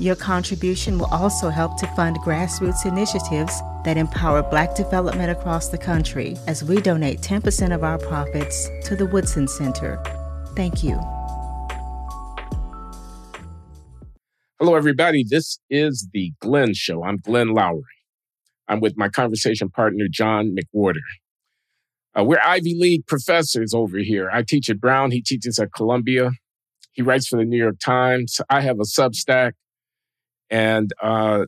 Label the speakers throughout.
Speaker 1: Your contribution will also help to fund grassroots initiatives that empower Black development across the country as we donate 10% of our profits to the Woodson Center. Thank you.
Speaker 2: Hello, everybody. This is the Glenn Show. I'm Glenn Loury. I'm with my conversation partner, John McWhorter. Uh, we're Ivy League professors over here. I teach at Brown, he teaches at Columbia. He writes for the New York Times. I have a Substack, and uh,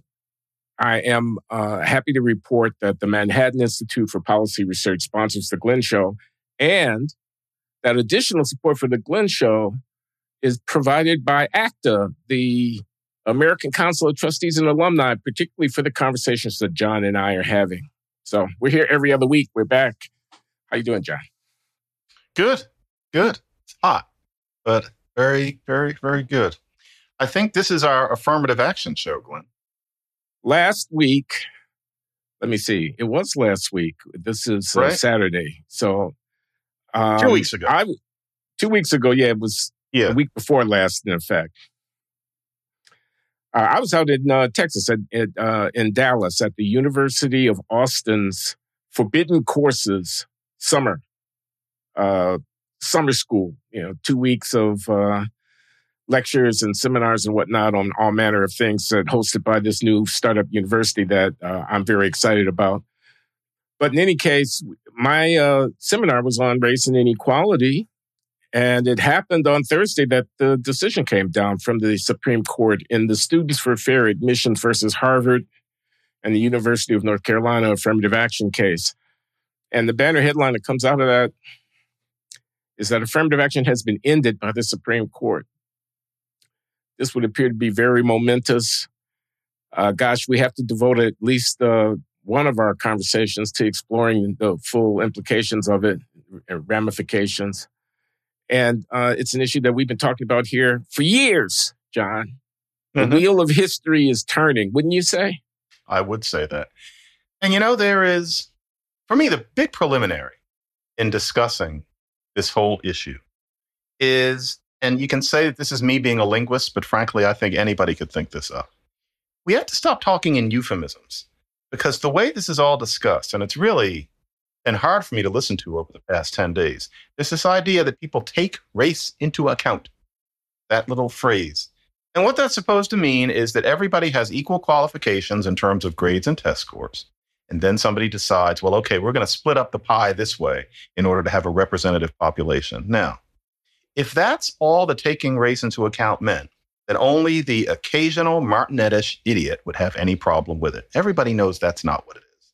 Speaker 2: I am uh, happy to report that the Manhattan Institute for Policy Research sponsors the Glenn Show, and that additional support for the Glenn Show is provided by ACTA, the American Council of Trustees and Alumni, particularly for the conversations that John and I are having. So we're here every other week. We're back. How you doing, John?
Speaker 3: Good, good. It's hot, but very, very, very good. I think this is our affirmative action show, Glenn.
Speaker 2: Last week, let me see. It was last week. This is uh,
Speaker 3: Right.
Speaker 2: Saturday. So um,
Speaker 3: Two weeks ago.
Speaker 2: I two weeks ago. Yeah, it was
Speaker 3: Yeah.
Speaker 2: a week before last. In effect, uh, I was out in uh, Texas at, at uh, in Dallas at the University of Austin's Forbidden Courses summer uh, summer school. You know, two weeks of uh, lectures and seminars and whatnot on all manner of things that hosted by this new startup university that uh, I'm very excited about. But in any case, my uh, seminar was on race and inequality. And it happened on Thursday that the decision came down from the Supreme Court in the Students for Fair Admissions versus Harvard and the University of North Carolina affirmative action case. And the banner headline that comes out of that is that affirmative action has been ended by the Supreme Court. This would appear to be very momentous. Uh, gosh, we have to devote at least uh, one of our conversations to exploring the full implications of it, and ramifications. And uh, it's an issue that we've been talking about here for years, John. The
Speaker 3: Mhm.
Speaker 2: wheel of history is turning, wouldn't you say?
Speaker 3: I would say that. And you know, there is, for me, the big preliminary in discussing this whole issue is, and you can say that this is me being a linguist, but frankly, I think anybody could think this up. We have to stop talking in euphemisms because the way this is all discussed, and it's really been hard for me to listen to over the past 10 days, is this idea that people take race into account. That little phrase. And what that's supposed to mean is that everybody has equal qualifications in terms of grades and test scores. And then somebody decides, well, okay, we're going to split up the pie this way in order to have a representative population. Now, if that's all the taking race into account meant, then only the occasional Martinetish idiot would have any problem with it. Everybody knows that's not what it is.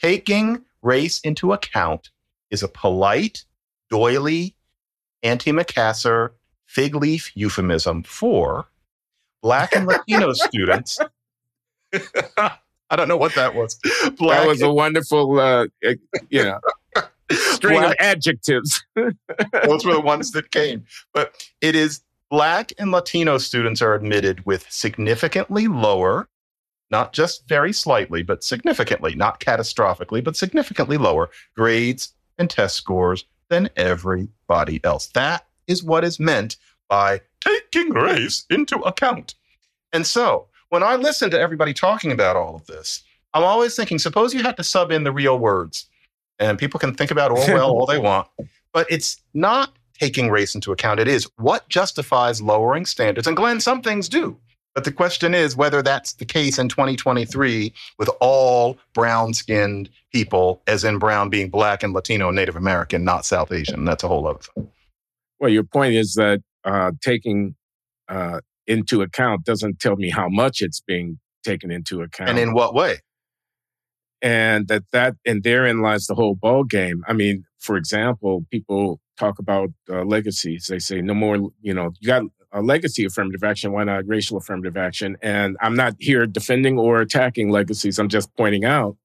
Speaker 3: Taking race into account is a polite, doily, anti-Macassar fig leaf euphemism for Black and Latino students. I don't know what that was. Black
Speaker 2: that was a wonderful, uh, uh, you know, string
Speaker 3: Black-
Speaker 2: of adjectives.
Speaker 3: those were the ones that came. But it is Black and Latino students are admitted with significantly lower, not just very slightly, but significantly, not catastrophically, but significantly lower grades and test scores than everybody else. That is what is meant by taking race into account. And so when I listen to everybody talking about all of this, I'm always thinking, suppose you had to sub in the real words, and people can think about Orwell all they want, but it's not taking race into account. It is what justifies lowering standards. And Glenn, some things do. But the question is whether that's the case in 2023 with all brown skinned people, as in brown being black and Latino and Native American, not South Asian. That's a whole other thing.
Speaker 2: Well, your point is that uh, taking uh, into account doesn't tell me how much it's being taken into account,
Speaker 3: And in what way?
Speaker 2: And that that and therein lies the whole ball game. I mean, for example, people talk about uh, legacies. They say no more. You know, you got a legacy affirmative action. Why not racial affirmative action? And I'm not here defending or attacking legacies. I'm just pointing out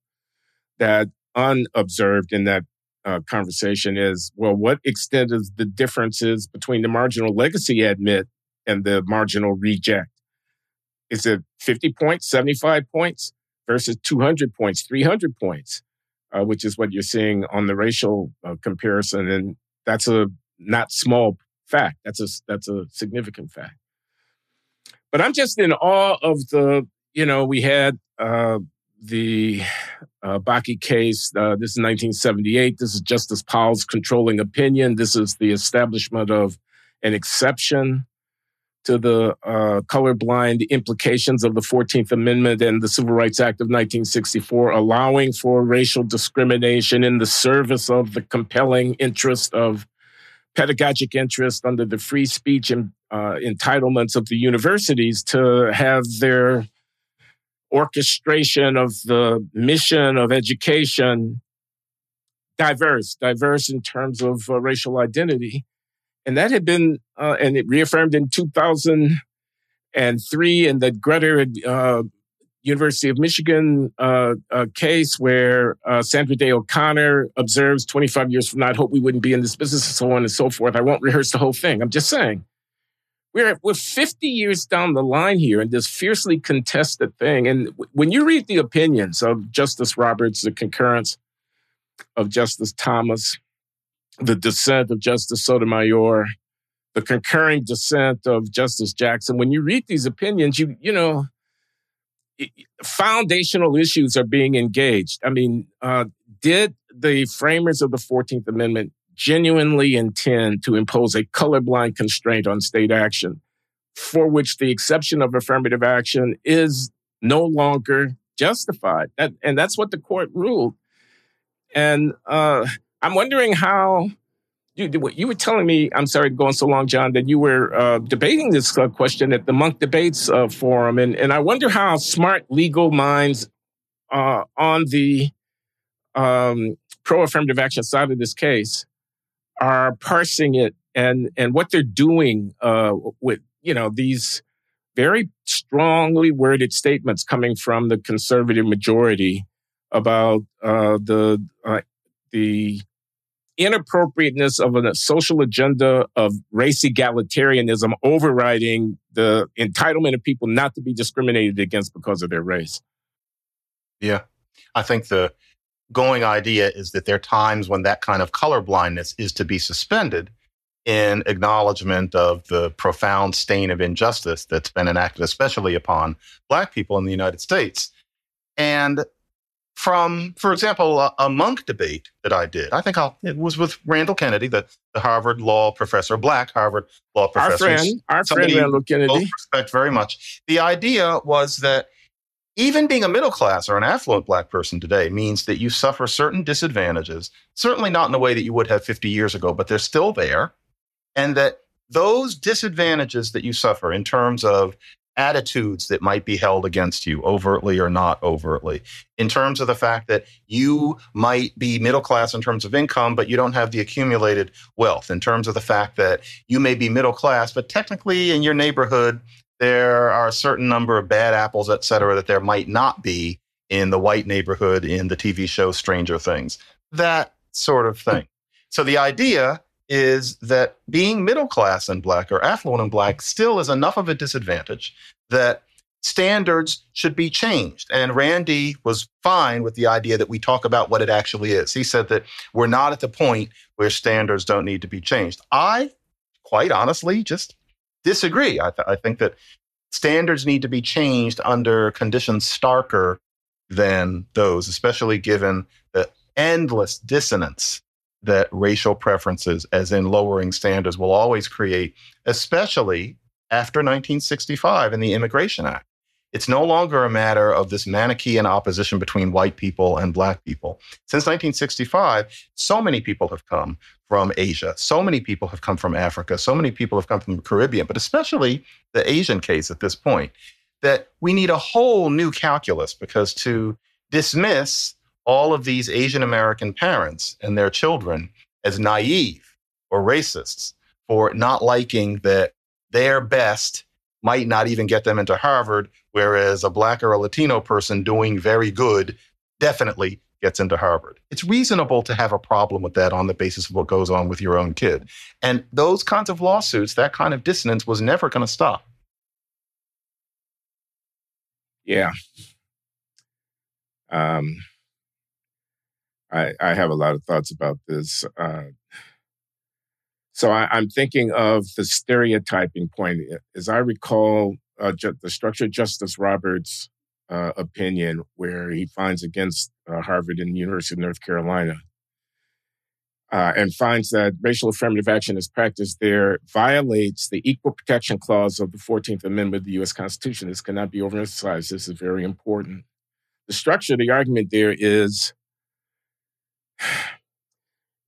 Speaker 2: that unobserved in that uh, conversation is well, what extent is the differences between the marginal legacy admit and the marginal reject? Is it 50 points, 75 points versus 200 points, 300 points, uh, which is what you're seeing on the racial uh, comparison? And that's a not small fact. That's a, that's a significant fact. But I'm just in awe of the, you know, we had uh, the uh, Bakke case. Uh, this is 1978. This is Justice Powell's controlling opinion. This is the establishment of an exception to the uh, colorblind implications of the 14th Amendment and the Civil Rights Act of 1964, allowing for racial discrimination in the service of the compelling interest of pedagogic interest under the free speech and uh, entitlements of the universities to have their orchestration of the mission of education diverse, diverse in terms of uh, racial identity. And that had been, uh, and it reaffirmed in 2003 in the Grutter uh, University of Michigan uh, uh, case where uh, Sandra Day O'Connor observes 25 years from now, I hope we wouldn't be in this business and so on and so forth. I won't rehearse the whole thing. I'm just saying. We're, we're 50 years down the line here in this fiercely contested thing. And when you read the opinions of Justice Roberts, the concurrence of Justice Thomas, the dissent of Justice Sotomayor, the concurring dissent of Justice Jackson, when you read these opinions, you, you know, foundational issues are being engaged. I mean, uh, did the framers of the 14th Amendment genuinely intend to impose a colorblind constraint on state action for which the exception of affirmative action is no longer justified? That, and that's what the court ruled. And uh, I'm wondering how you, you were telling me, I'm sorry going so long, John, that you were uh, debating this uh, question at the Munk Debates uh, Forum. And, and I wonder how smart legal minds uh, on the um, pro affirmative action side of this case are parsing it and, and what they're doing uh, with, you know, these very strongly worded statements coming from the conservative majority about the, the inappropriateness of a social agenda of race egalitarianism overriding the entitlement of people not to be discriminated against because of their race.
Speaker 3: Yeah. I think the going idea is that there are times when that kind of color blindness is to be suspended in acknowledgement of the profound stain of injustice that's been enacted, especially upon Black people in the United States. And from, for example, a, a, Munk debate that I did. I think I'll, it was with Randall Kennedy, the, the Harvard law professor, black Harvard law professor.
Speaker 2: Our friend, our friend Randall Kennedy.
Speaker 3: respect very much. The idea was that even being a middle class or an affluent black person today means that you suffer certain disadvantages, certainly not in the way that you would have 50 years ago, but they're still there. And that those disadvantages that you suffer in terms of attitudes that might be held against you, overtly or not overtly, in terms of the fact that you might be middle class in terms of income, but you don't have the accumulated wealth, in terms of the fact that you may be middle class, but technically in your neighborhood, there are a certain number of bad apples, et cetera, that there might not be in the white neighborhood in the TV show Stranger Things. That sort of thing. So the idea is that being middle class and black or affluent and black still is enough of a disadvantage that standards should be changed. And Randy was fine with the idea that we talk about what it actually is. He said that we're not at the point where standards don't need to be changed. I, quite honestly, just disagree. I, th- I think that standards need to be changed under conditions starker than those, especially given the endless dissonance that racial preferences, as in lowering standards, will always create, especially after 1965 and the Immigration Act. It's no longer a matter of this Manichaean opposition between white people and black people. Since 1965, so many people have come from Asia. So many people have come from Africa. So many people have come from the Caribbean, but especially the Asian case at this point, that we need a whole new calculus because to dismiss all of these Asian American parents and their children as naive or racists for not liking that their best might not even get them into Harvard, whereas a black or a Latino person doing very good definitely gets into Harvard. It's reasonable to have a problem with that on the basis of what goes on with your own kid. And those kinds of lawsuits, that kind of dissonance was never going to stop.
Speaker 2: Yeah. Um, I, I have a lot of thoughts about this. Uh, so I, am thinking of the stereotyping point. As I recall, uh, ju- the structured Justice Roberts uh, opinion, where he finds against uh, Harvard and the University of North Carolina, uh, and finds that racial affirmative action as practiced there violates the Equal Protection Clause of the 14th Amendment of the U.S. Constitution. This cannot be overemphasized. This is very important. The structure of the argument there is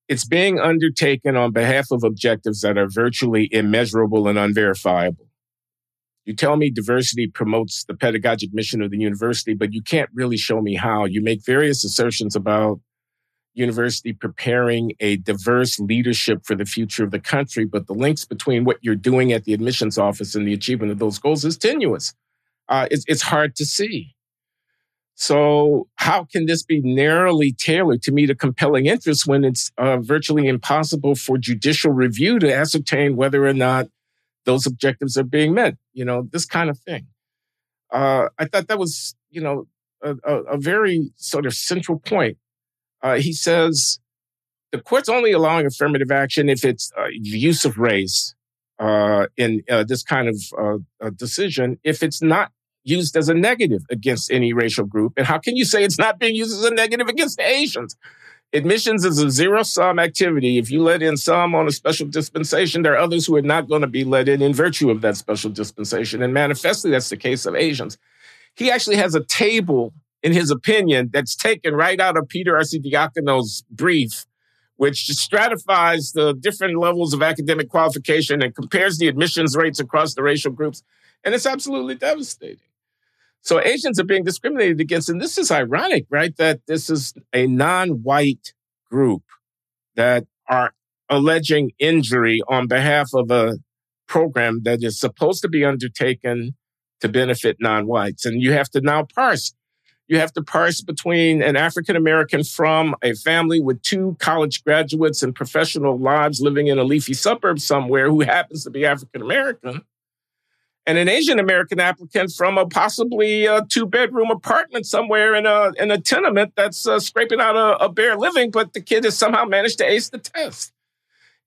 Speaker 2: it's being undertaken on behalf of objectives that are virtually immeasurable and unverifiable. You tell me diversity promotes the pedagogic mission of the university, but you can't really show me how. You make various assertions about university preparing a diverse leadership for the future of the country, but the links between what you're doing at the admissions office and the achievement of those goals is tenuous. Uh, it's, it's hard to see. So, how can this be narrowly tailored to meet a compelling interest when it's uh, virtually impossible for judicial review to ascertain whether or not those objectives are being met? You know, this kind of thing. Uh, I thought that was, you know, a, a, a very sort of central point. Uh, he says the court's only allowing affirmative action if it's uh, use of race uh, in uh, this kind of decision. If it's not used as a negative against any racial group. And how can you say it's not being used as a negative against Asians? Admissions is a zero sum activity. If you let in some on a special dispensation, there are others who are not going to be let in in virtue of that special dispensation. And manifestly, that's the case of Asians. He actually has a table, in his opinion, that's taken right out of Peter R. C. Arcidiacono's brief, which stratifies the different levels of academic qualification and compares the admissions rates across the racial groups. And it's absolutely devastating. So Asians are being discriminated against. And this is ironic, right? That this is a non white group that are alleging injury on behalf of a program that is supposed to be undertaken to benefit non whites. And you have to now parse. You have to parse between an African American from a family with two college graduates and professional lives living in a leafy suburb somewhere who happens to be African American and an Asian American applicant from a possibly a two bedroom apartment somewhere in a in a tenement that's uh, scraping out a, a, bare living, but the kid has somehow managed to ace the test.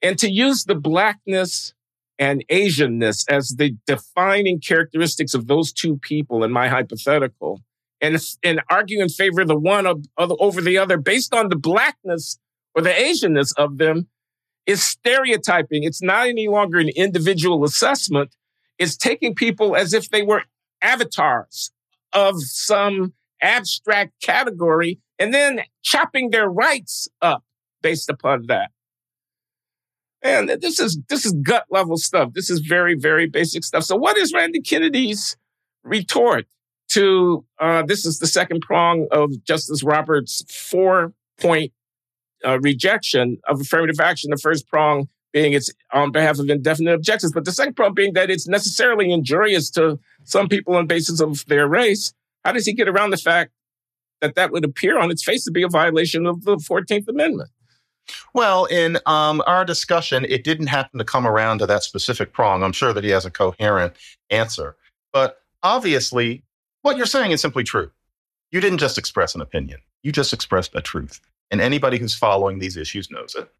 Speaker 2: And to use the blackness and Asianness as the defining characteristics of those two people in my hypothetical, and and argue in favor of the one of, of, over the other based on the blackness or the Asianness of them is stereotyping. It's not any longer an individual assessment is taking people as if they were avatars of some abstract category and then chopping their rights up based upon that. And this is this is gut level stuff. This is very very basic stuff. So, what is Randy Kennedy's retort to uh, this? Is the second prong of Justice Roberts' four point uh, rejection of affirmative action. The first prong being it's on behalf of indefinite objectives, but the second problem being that it's necessarily injurious to some people on basis of their race. How does he get around the fact that that would appear on its face to be a violation of the 14th Amendment?
Speaker 3: Well, in um, our discussion, it didn't happen to come around to that specific prong. I'm sure that he has a coherent answer. But obviously, what you're saying is simply true. You didn't just express an opinion, you just expressed a truth. And anybody who's following these issues knows it.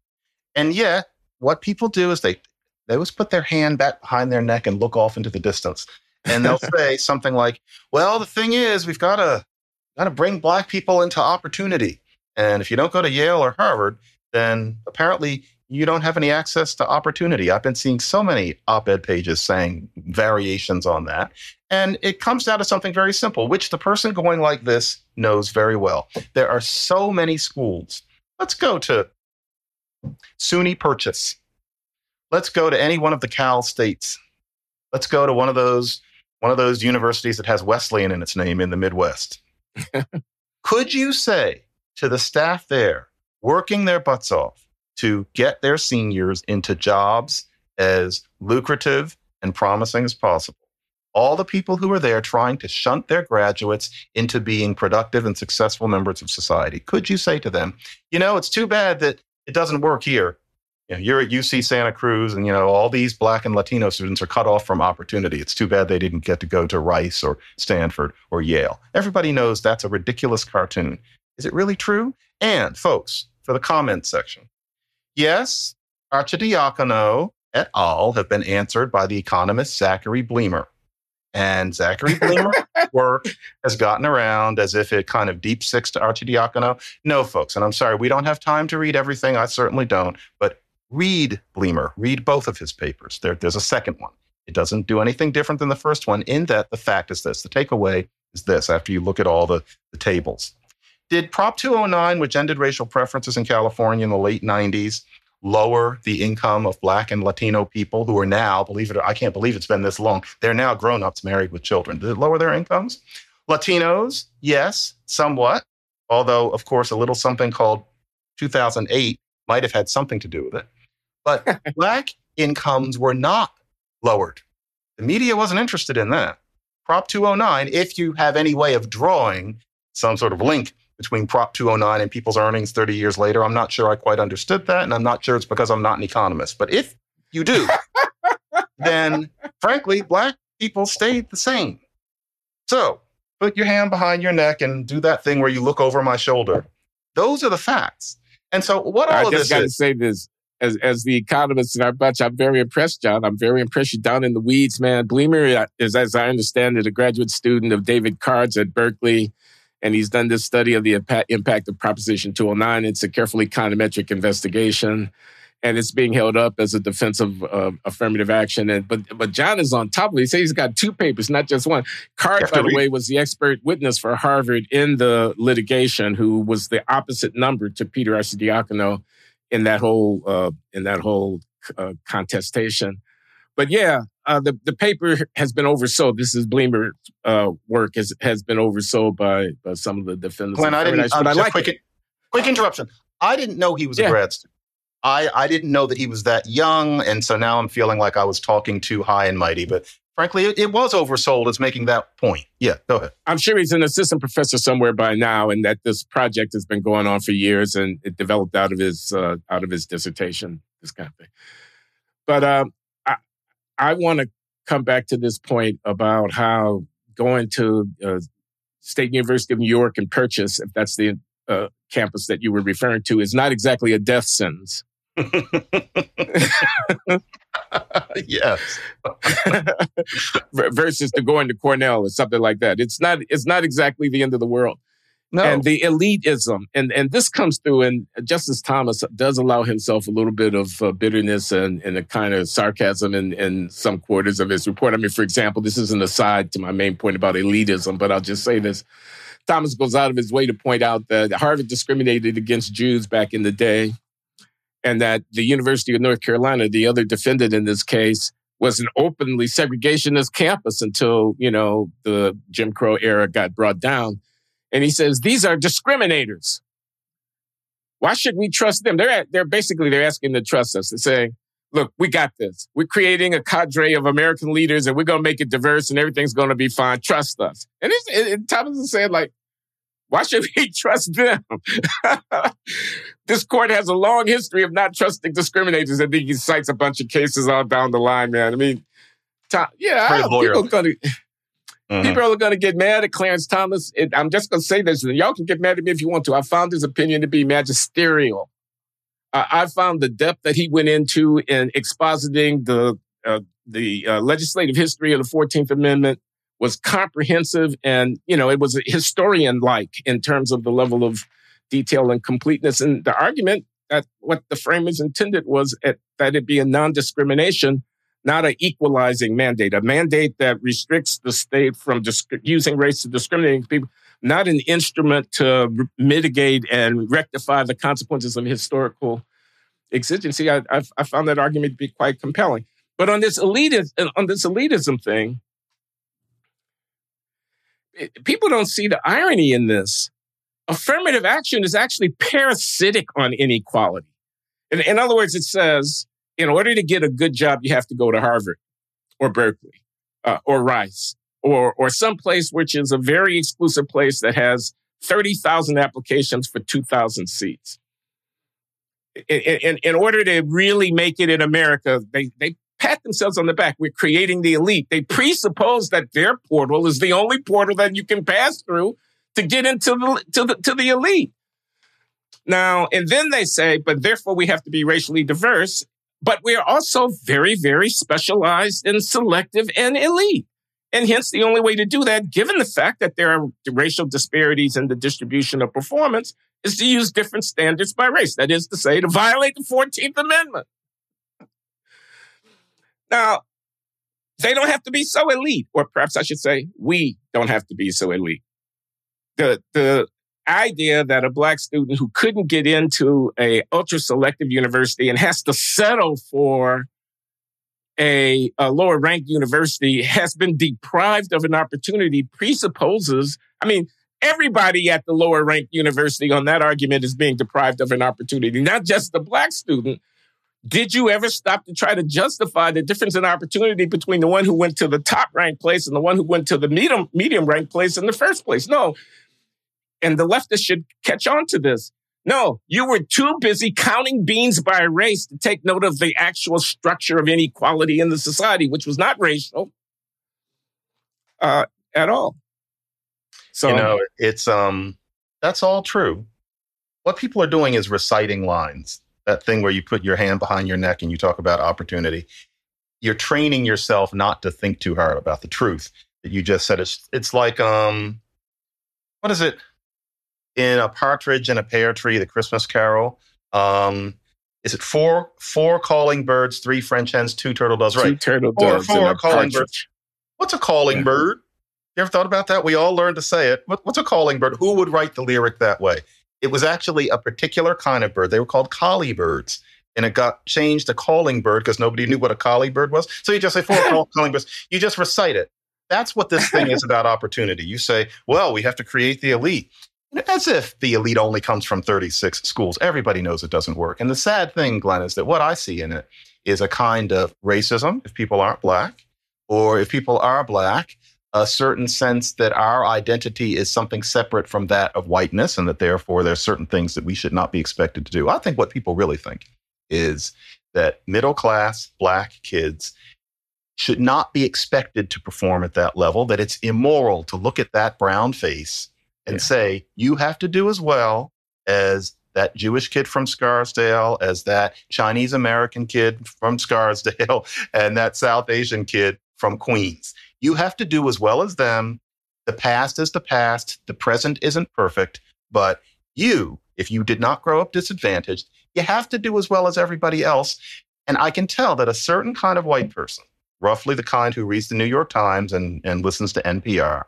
Speaker 3: And yet, what people do is they they always put their hand back behind their neck and look off into the distance. And they'll say something like, "Well, the thing is, we've got to got to bring black people into opportunity. And if you don't go to Yale or Harvard, then apparently you don't have any access to opportunity. I've been seeing so many op-ed pages saying variations on that. And it comes down to something very simple, which the person going like this knows very well. There are so many schools. Let's go to SUNY Purchase. Let's go to any one of the Cal states. Let's go to one of those one of those universities that has Wesleyan in its name in the Midwest. Could you say to the staff there, working their butts off to get their seniors into jobs as lucrative and promising as possible, all the people who are there trying to shunt their graduates into being productive and successful members of society. Could you say to them, you know, it's too bad that it doesn't work here. You know, you're at UC Santa Cruz and, you know, all these black and Latino students are cut off from opportunity. It's too bad they didn't get to go to Rice or Stanford or Yale. Everybody knows that's a ridiculous cartoon. Is it really true? And folks, for the comment section, yes, Arcidiacono et al. have been answered by the economist Zachary Bleemer. And Zachary Bleemer's work has gotten around as if it kind of deep six to Arcidiacono. No, folks, and I'm sorry, we don't have time to read everything. I certainly don't. But read Bleemer, read both of his papers. There, there's a second one. It doesn't do anything different than the first one, in that the fact is this the takeaway is this after you look at all the, the tables. Did Prop 209, which ended racial preferences in California in the late 90s, lower the income of Black and Latino people who are now, believe it or I can't believe it's been this long, they're now grown ups married with children. Did it lower their incomes? Latinos, yes, somewhat. Although, of course, a little something called 2008 might have had something to do with it. But Black incomes were not lowered. The media wasn't interested in that. Prop 209, if you have any way of drawing some sort of link between Prop 209 and people's earnings 30 years later. I'm not sure I quite understood that. And I'm not sure it's because I'm not an economist. But if you do, then frankly, black people stayed the same. So put your hand behind your neck and do that thing where you look over my shoulder. Those are the facts. And so what all
Speaker 2: I
Speaker 3: of
Speaker 2: just
Speaker 3: this
Speaker 2: got to
Speaker 3: is,
Speaker 2: say this. As, as the economist in our bunch, I'm very impressed, John. I'm very impressed. You're down in the weeds, man. Bleemer is, uh, as I understand it, a graduate student of David Card's at Berkeley and he's done this study of the impact of Proposition 209. It's a carefully econometric investigation, and it's being held up as a defense of uh, affirmative action. And but but John is on top of it. He says he's got two papers, not just one. Card, by the way, was the expert witness for Harvard in the litigation, who was the opposite number to Peter Arcidiacono in that whole uh, in that whole uh, contestation. But yeah, uh, the the paper has been oversold. This is Bleemer's uh, work has has been oversold by, by some of the defendants.
Speaker 3: Glenn, I didn't.
Speaker 2: but I like
Speaker 3: quick,
Speaker 2: it.
Speaker 3: quick interruption. I didn't know he was
Speaker 2: Yeah.
Speaker 3: a grad student. I, I didn't know that he was that young, and so now I'm feeling like I was talking too high and mighty. But frankly, it, it was oversold as making that point. Yeah, go ahead.
Speaker 2: I'm sure he's an assistant professor somewhere by now, and that this project has been going on for years, and it developed out of his uh, out of his dissertation, this kind of thing. But um, I want to come back to this point about how going to uh, State University of New York and purchase, if that's the uh, campus that you were referring to, is not exactly a death sentence.
Speaker 3: yes.
Speaker 2: versus to going to Cornell or something like that. It's not it's not exactly the end of the world.
Speaker 3: No.
Speaker 2: And the elitism, and and this comes through, and Justice Thomas does allow himself a little bit of uh, bitterness and, and a kind of sarcasm in, in some quarters of his report. I mean, for example, this is an aside to my main point about elitism, but I'll just say this. Thomas goes out of his way to point out that Harvard discriminated against Jews back in the day, and that the University of North Carolina, the other defendant in this case, was an openly segregationist campus until, you know, the Jim Crow era got brought down. And he says, these are discriminators. Why should we trust them? They're, they're basically, they're asking to trust us. They're saying, look, we got this. We're creating a cadre of American leaders and we're going to make it diverse and everything's going to be fine. Trust us. And, it's, and Thomas is saying like, why should we trust them? this court has a long history of not trusting discriminators. I think he cites a bunch of cases all down the line, man. I mean, Tom, yeah, I- people are
Speaker 3: Mhm.
Speaker 2: People are going to get mad at Clarence Thomas. It, I'm just going to say this. Y'all can get mad at me if you want to. I found his opinion to be magisterial. Uh, I found the depth that he went into in expositing the uh, the uh, legislative history of the 14th Amendment was comprehensive, and you know it was historian like in terms of the level of detail and completeness. And the argument that what the framers intended was at, that it be a non-discrimination not an equalizing mandate, a mandate that restricts the state from using race to discriminating people, not an instrument to r- mitigate and rectify the consequences of historical exigency. I, I, I found that argument to be quite compelling. But on this elitism, uh, on this elitism thing, it- people don't see the irony in this. Affirmative action is actually parasitic on inequality. In, in other words, it says in order to get a good job, you have to go to Harvard or Berkeley. uh, or Rice or or some place which is a very exclusive place that has 30,000 applications for 2,000 seats. In, in, in, order to really make it in America, they, they pat themselves on the back. We're creating the elite. They presuppose that their portal is the only portal that you can pass through to get into the, to the, to the elite. Now, and then they say, but therefore we have to be racially diverse, but we're also very, very specialized and selective and elite. And hence, the only way to do that, given the fact that there are racial disparities in the distribution of performance, is to use different standards by race. That is to say, to violate the 14th Amendment. Now, they don't have to be so elite, or perhaps I should say, we don't have to be so elite. The, the idea that a black student who couldn't get into a ultra selective university and has to settle for a, a lower ranked university has been deprived of an opportunity presupposes, I mean, everybody at the lower ranked university on that argument is being deprived of an opportunity, not just the black student. Did you ever stop to try to justify the difference in opportunity between the one who went to the top ranked place and the one who went to the medium medium ranked place in the first place? No. And the leftists should catch on to this. No, you were too busy counting beans by race to take note of the actual structure of inequality in the society, which was not racial uh, at all.
Speaker 3: So you know, it's um, that's all true. What people are doing is reciting lines. That thing where you put your hand behind your neck and you talk about opportunity. You're training yourself not to think too hard about the truth that you just said. It's it's like um, what is it? In a partridge in a pear tree, the Christmas Carol. Um, is it four four calling birds, three French hens, two turtle doves? Right,
Speaker 2: two turtle doves, four, four calling partridge. birds.
Speaker 3: What's a calling yeah. bird? You ever thought about that? We all learned to say it. What, what's a calling bird? Who would write the lyric that way? It was actually a particular kind of bird. They were called colly birds. And it got changed to calling bird because nobody knew what a colly bird was. So you just say four calling birds. You just recite it. That's what this thing is about opportunity. You say, well, we have to create the elite as if the elite only comes from 36 schools. Everybody knows it doesn't work. And the sad thing, Glenn, is that what I see in it is a kind of racism if people aren't black, or if people are black, a certain sense that our identity is something separate from that of whiteness, and that therefore there are certain things that we should not be expected to do. I think what people really think is that middle class black kids should not be expected to perform at that level, that it's immoral to look at that brown face and yeah. say, you have to do as well as that Jewish kid from Scarsdale, as that Chinese American kid from Scarsdale, and that South Asian kid from Queens. You have to do as well as them. The past is the past. The present isn't perfect. But you, if you did not grow up disadvantaged, you have to do as well as everybody else. And I can tell that a certain kind of white person, roughly the kind who reads the New York Times and, and listens to NPR,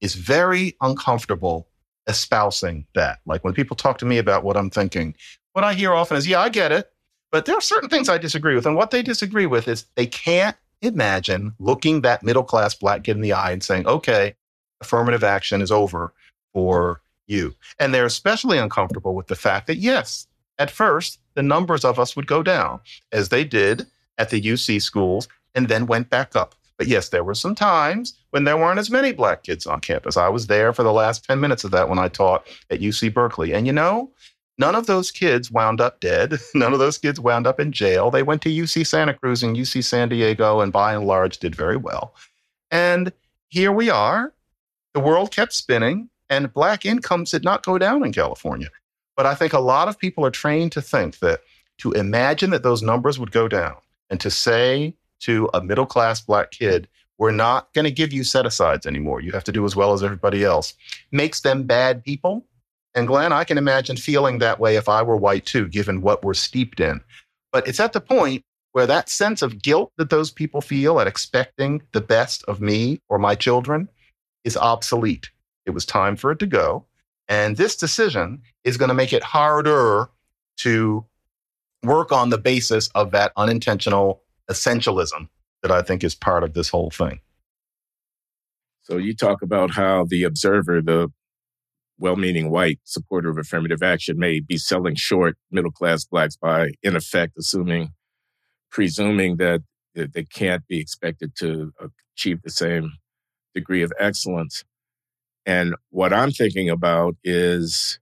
Speaker 3: is very uncomfortable espousing that. Like when people talk to me about what I'm thinking, what I hear often is, yeah, I get it. But there are certain things I disagree with. And what they disagree with is they can't imagine looking that middle class black kid in the eye and saying, okay, affirmative action is over for you. And they're especially uncomfortable with the fact that, yes, at first, the numbers of us would go down as they did at the UC schools and then went back up. But yes, there were some times when there weren't as many black kids on campus. I was there for the last 10 minutes of that when I taught at UC Berkeley. And you know, none of those kids wound up dead. None of those kids wound up in jail. They went to UC Santa Cruz and UC San Diego and by and large did very well. And here we are. The world kept spinning and black incomes did not go down in California. But I think a lot of people are trained to think that to imagine that those numbers would go down and to say to a middle class black kid, we're not going to give you set asides anymore. You have to do as well as everybody else. Makes them bad people. And Glenn, I can imagine feeling that way if I were white too, given what we're steeped in. But it's at the point where that sense of guilt that those people feel at expecting the best of me or my children is obsolete. It was time for it to go. And this decision is going to make it harder to work on the basis of that unintentional essentialism that I think is part of this whole thing.
Speaker 2: So you talk about how the observer, the well-meaning white supporter of affirmative action may be selling short middle class blacks by in effect assuming presuming that they, they can't be expected to achieve the same degree of excellence. And what I'm thinking about is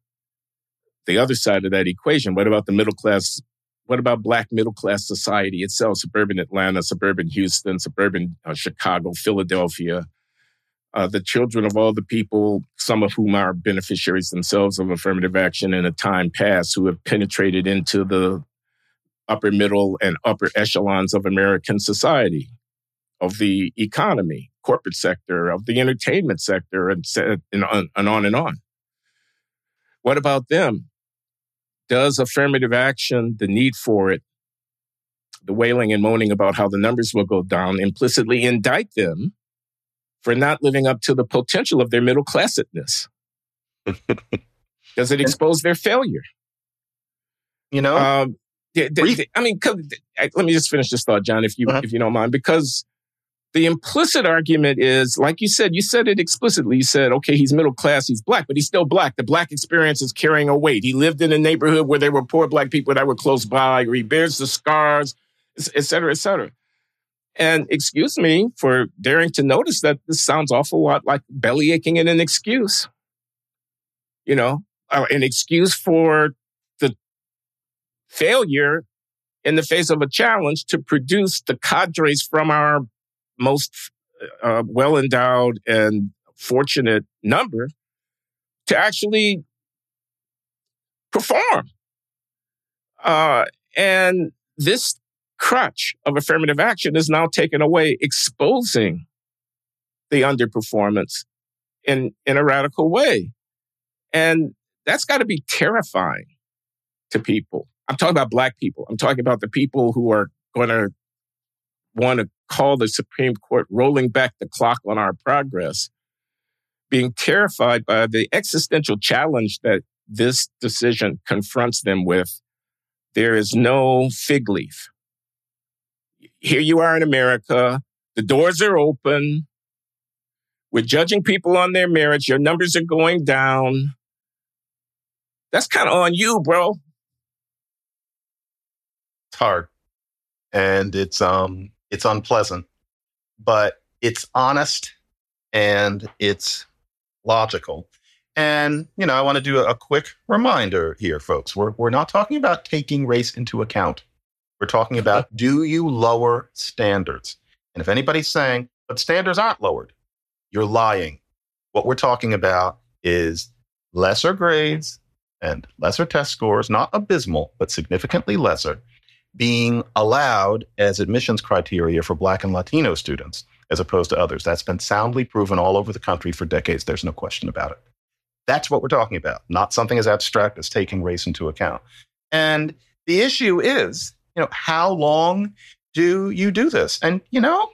Speaker 2: the other side of that equation. What about the middle class? What about black middle class society itself? Suburban Atlanta, suburban Houston, suburban uh, Chicago, Philadelphia. Uh, the children of all the people, some of whom are beneficiaries themselves of affirmative action in a time past, who have penetrated into the upper middle and upper echelons of American society, of the economy, corporate sector, of the entertainment sector, and, and, on, and on and on. What about them? Does affirmative action, the need for it, the wailing and moaning about how the numbers will go down, implicitly indict them for not living up to the potential of their middle classedness? Does it expose their failure?
Speaker 3: You know, um,
Speaker 2: I mean, let me just finish this thought, John, if you uh-huh. if you don't mind, because the implicit argument is, like you said, you said it explicitly. You said, okay, he's middle class, he's black, but he's still black. The black experience is carrying a weight. He lived in a neighborhood where there were poor black people that were close by, or he bears the scars, et cetera, et cetera. And excuse me for daring to notice that this sounds awful lot like belly aching in an excuse. You know, uh, an excuse for the failure in the face of a challenge to produce the cadres from our most uh, well endowed and fortunate number to actually perform. Uh, and this crutch of affirmative action is now taken away, exposing the underperformance in, in a radical way. And that's got to be terrifying to people. I'm talking about Black people. I'm talking about the people who are going to want to call the Supreme Court rolling back the clock on our progress, being terrified by the existential challenge that this decision confronts them with. There is no fig leaf here you are in America. The doors are open. We're judging people on their merits. Your numbers are going down. That's kind of on you, bro.
Speaker 3: It's hard. And it's um it's unpleasant, but it's honest and it's logical. And, you know, I want to do a, quick reminder here, folks. We're, we're not talking about taking race into account. We're talking about do you lower standards? And if anybody's saying, but standards aren't lowered, you're lying. What we're talking about is lesser grades and lesser test scores, not abysmal, but significantly lesser, being allowed as admissions criteria for Black and Latino students as opposed to others. That's been soundly proven all over the country for decades. There's no question about it. That's what we're talking about, not something as abstract as taking race into account. And the issue is you know, how long do you do this? And, you know,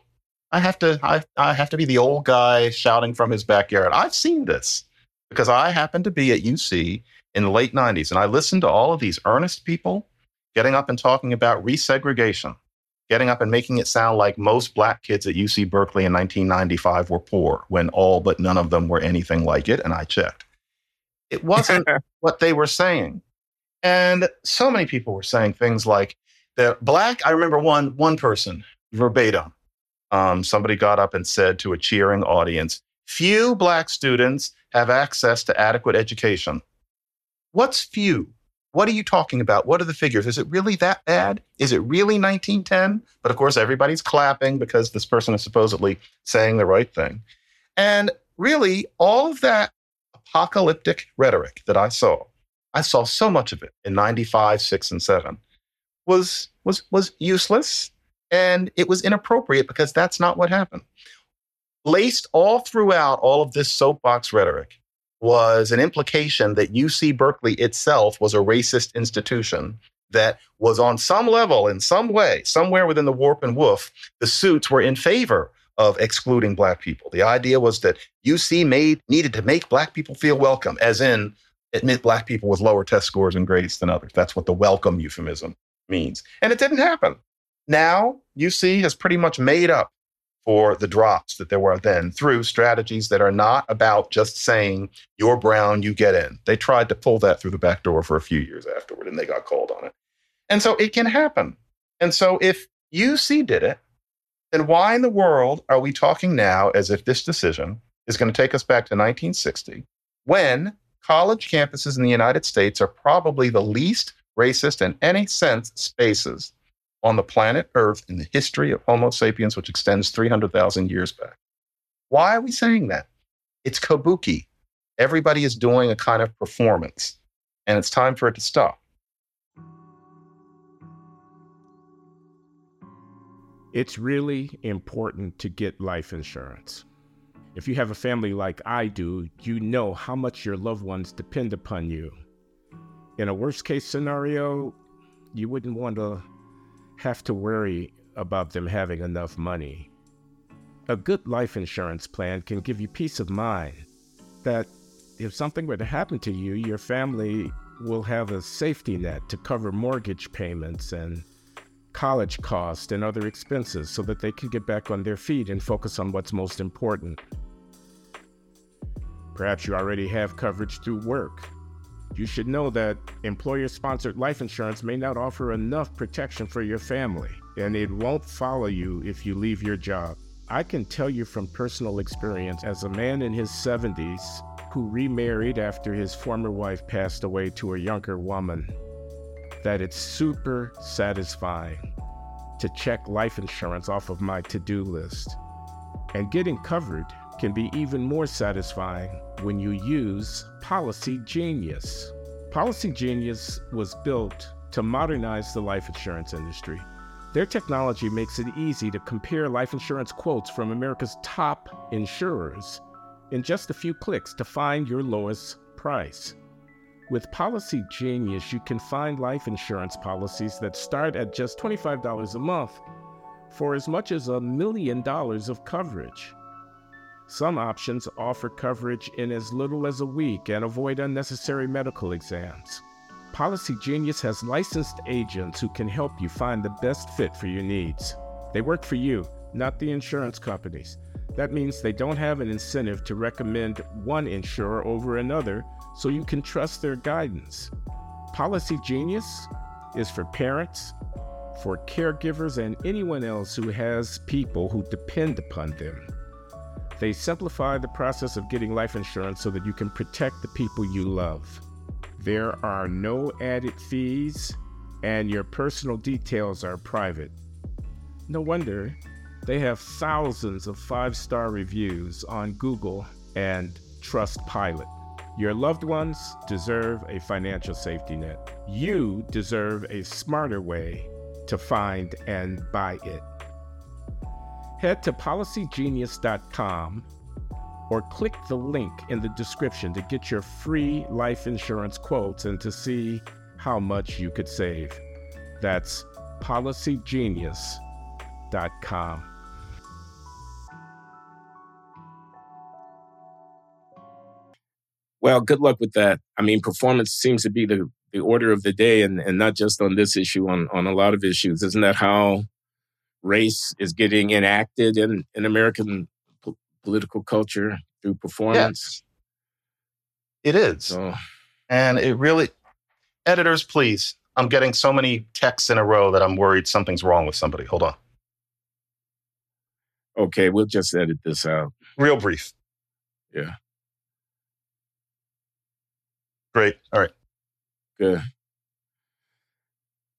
Speaker 3: I have to, I, I have to be the old guy shouting from his backyard. I've seen this because I happened to be at UC in the late 90s and I listened to all of these earnest people getting up and talking about resegregation, getting up and making it sound like most black kids at UC Berkeley in 1995 were poor when all but none of them were anything like it. And I checked. It wasn't what they were saying. And so many people were saying things like, the black, I remember one one person verbatim. Um, somebody got up and said to a cheering audience, "Few black students have access to adequate education." What's few? What are you talking about? What are the figures? Is it really that bad? Is it really 1910? But of course, everybody's clapping because this person is supposedly saying the right thing. And really, all of that apocalyptic rhetoric that I saw, I saw so much of it in 95, 6, and 7 was was was useless and it was inappropriate because that's not what happened. Laced all throughout all of this soapbox rhetoric was an implication that UC Berkeley itself was a racist institution that was on some level, in some way, somewhere within the warp and woof, the suits were in favor of excluding black people. The idea was that UC made needed to make black people feel welcome, as in admit black people with lower test scores and grades than others. That's what the welcome euphemism means. And it didn't happen. Now, UC has pretty much made up for the drops that there were then through strategies that are not about just saying, you're brown, you get in. They tried to pull that through the back door for a few years afterward and they got called on it. And so it can happen. And so if UC did it, then why in the world are we talking now as if this decision is going to take us back to 1960 when college campuses in the United States are probably the least racist in any sense spaces on the planet Earth in the history of Homo sapiens, which extends 300,000 years back. Why are we saying that? It's kabuki. Everybody is doing a kind of performance, and it's time for it to stop.
Speaker 2: It's really important to get life insurance. If you have a family like I do, you know how much your loved ones depend upon you. In a worst case scenario, you wouldn't want to have to worry about them having enough money. A good life insurance plan can give you peace of mind that if something were to happen to you, your family will have a safety net to cover mortgage payments and college costs and other expenses so that they can get back on their feet and focus on what's most important. Perhaps you already have coverage through work. You should know that employer sponsored life insurance may not offer enough protection for your family, and it won't follow you if you leave your job. I can tell you from personal experience as a man in his 70s who remarried after his former wife passed away to a younger woman that it's super satisfying to check life insurance off of my to do list. And getting covered can be even more satisfying when you use Policy Genius. Policy Genius was built to modernize the life insurance industry. Their technology makes it easy to compare life insurance quotes from America's top insurers in just a few clicks to find your lowest price. With Policy Genius, you can find life insurance policies that start at just $25 a month for as much as a million dollars of coverage. Some options offer coverage in as little as a week and avoid unnecessary medical exams. Policy Genius has licensed agents who can help you find the best fit for your needs. They work for you, not the insurance companies. That means they don't have an incentive to recommend one insurer over another, so you can trust their guidance. Policy Genius is for parents, for caregivers, and anyone else who has people who depend upon them. They simplify the process of getting life insurance so that you can protect the people you love. There are no added fees, and your personal details are private. No wonder they have thousands of five star reviews on Google and Trustpilot. Your loved ones deserve a financial safety net. You deserve a smarter way to find and buy it head to policygenius.com or click the link in the description to get your free life insurance quotes and to see how much you could save. That's policygenius.com. Well, good luck with that. I mean, performance seems to be the, the order of the day and, and not just on this issue, on, on a lot of issues. Isn't that how race is getting enacted in, in American po- political culture through performance.
Speaker 3: Yes, it is. So. And it really, editors, please. I'm getting so many texts in a row that I'm worried something's wrong with somebody. Hold on.
Speaker 2: Okay, we'll just edit this out.
Speaker 3: Real brief.
Speaker 2: Yeah.
Speaker 3: Great. All right.
Speaker 2: Good.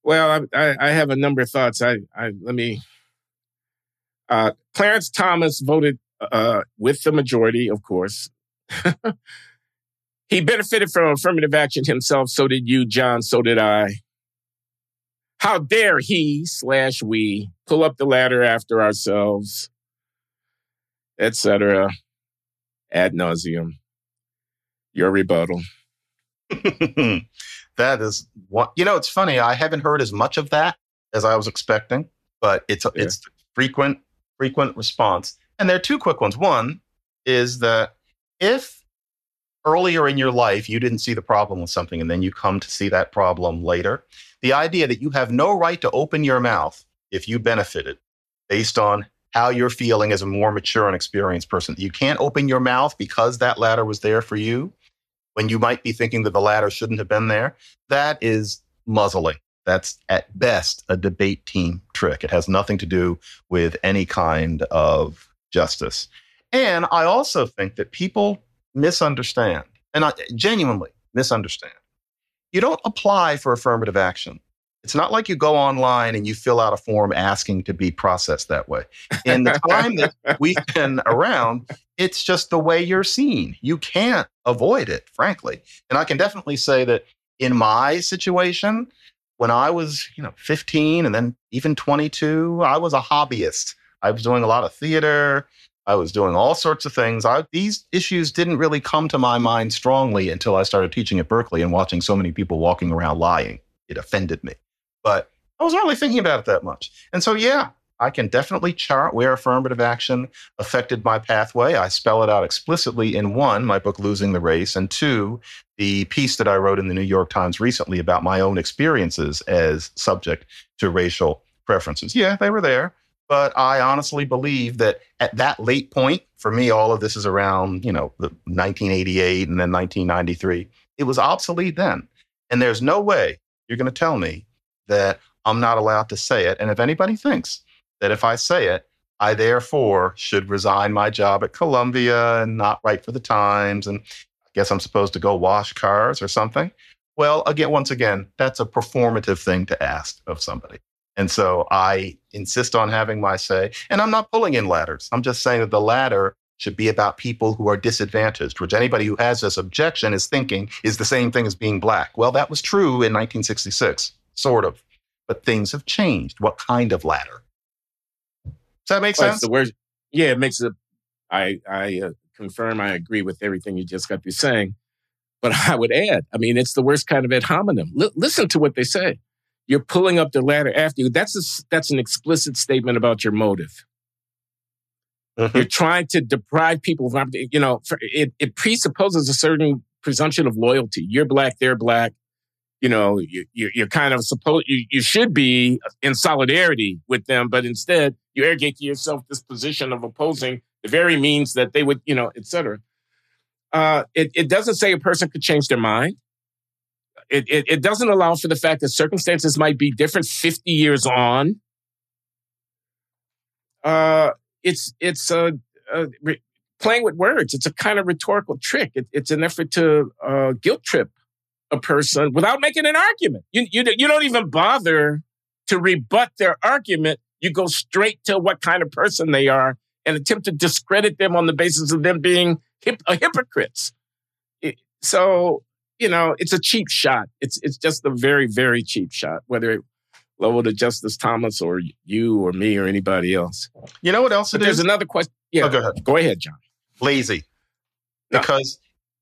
Speaker 2: Well, I, I, I have a number of thoughts. I, I let me uh, Clarence Thomas voted uh, with the majority, of course. he benefited from affirmative action himself. So did you, John. So did I. How dare he slash we pull up the ladder after ourselves, etc. Ad nauseum. Your rebuttal.
Speaker 3: that is what you know. It's funny. I haven't heard as much of that as I was expecting, but it's yeah. it's frequent frequent response. And there are two quick ones. One is that if earlier in your life you didn't see the problem with something and then you come to see that problem later, the idea that you have no right to open your mouth if you benefited based on how you're feeling as a more mature and experienced person. You can't open your mouth because that ladder was there for you when you might be thinking that the ladder shouldn't have been there. That is muzzling. That's at best a debate team trick. It has nothing to do with any kind of justice. And I also think that people misunderstand, and I genuinely misunderstand. You don't apply for affirmative action. It's not like you go online and you fill out a form asking to be processed that way. In the time that we've been around, it's just the way you're seen. You can't avoid it, frankly. And I can definitely say that in my situation, when I was, you know, 15 and then even 22, I was a hobbyist. I was doing a lot of theater. I was doing all sorts of things. I, these issues didn't really come to my mind strongly until I started teaching at Berkeley and watching so many people walking around lying. It offended me. But I wasn't really thinking about it that much. And so, yeah, I can definitely chart where affirmative action affected my pathway. I spell it out explicitly in one, my book, Losing the Race, and two, the piece that I wrote in the New York Times recently about my own experiences as subject to racial preferences. Yeah, they were there. But I honestly believe that at that late point, for me, all of this is around, you know, the 1988 and then 1993. It was obsolete then. And there's no way you're going to tell me that I'm not allowed to say it. And if anybody thinks that if I say it, I therefore should resign my job at Columbia and not write for the Times and I guess I'm supposed to go wash cars or something. Well, again, once again, that's a performative thing to ask of somebody. And so I insist on having my say. And I'm not pulling in ladders. I'm just saying that the ladder should be about people who are disadvantaged, which anybody who has this objection is thinking is the same thing as being black. Well, that was true in 1966, sort of. But things have changed. What kind of ladder? Does that make sense?
Speaker 2: The word, yeah, it makes it. I I uh, confirm I agree with everything you just got through saying. But I would add, I mean, it's the worst kind of ad hominem. L- listen to what they say. You're pulling up the ladder after you. That's a, that's an explicit statement about your motive. Mm-hmm. You're trying to deprive people of, you know, it, it presupposes a certain presumption of loyalty. You're black, they're black. You know, you, you're kind of supposed, you, you should be in solidarity with them, but instead you arrogate to yourself this position of opposing the very means that they would, you know, et cetera. Uh, it, it doesn't say a person could change their mind. It, it, it doesn't allow for the fact that circumstances might be different 50 years on. Uh, it's it's a, a re- playing with words. It's a kind of rhetorical trick. It, it's an effort to uh, guilt trip a person without making an argument. You, you, you don't even bother to rebut their argument. You go straight to what kind of person they are and attempt to discredit them on the basis of them being hip, uh, hypocrites. It, so, you know, it's a cheap shot. It's it's just a very, very cheap shot, whether it level to Justice Thomas or you or me or anybody else.
Speaker 3: You know what else
Speaker 2: but there's
Speaker 3: is?
Speaker 2: another question. Yeah, oh, go ahead. Go ahead, John.
Speaker 3: Lazy. Because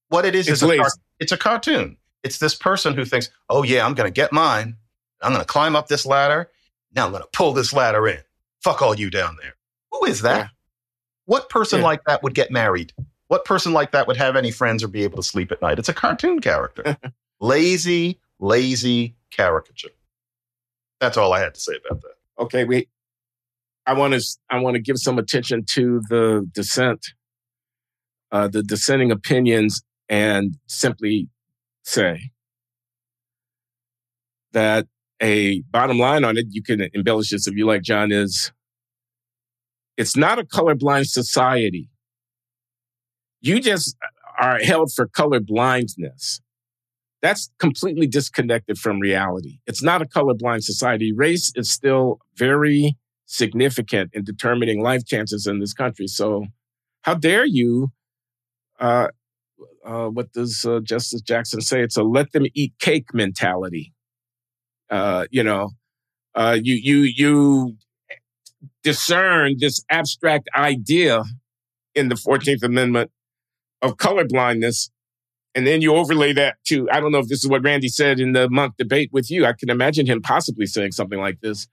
Speaker 3: what it is
Speaker 2: it's
Speaker 3: is
Speaker 2: a
Speaker 3: car- it's a cartoon. It's this person who thinks, oh, yeah, I'm going to get mine. I'm going to climb up this ladder. Now I'm going to pull this ladder in. Fuck all you down there. Who is that? Yeah. What person yeah. like that would get married? What person like that would have any friends or be able to sleep at night? It's a cartoon character. lazy, lazy caricature. That's all I had to say about that.
Speaker 2: Okay, we. I want to. I want to give some attention to the dissent, uh, the dissenting opinions, and simply say that a bottom line on it. You can embellish this if you like, John. Is it's not a colorblind society. You just are held for color blindness. That's completely disconnected from reality. It's not a colorblind society. Race is still very significant in determining life chances in this country. So, how dare you? Uh, uh, what does uh, Justice Jackson say? It's a let them eat cake mentality. Uh, you know, uh, you you you discern this abstract idea in the 14th Amendment of colorblindness. And then you overlay that to, I don't know if this is what Randy said in the Munk debate with you. I can imagine him possibly saying something like this.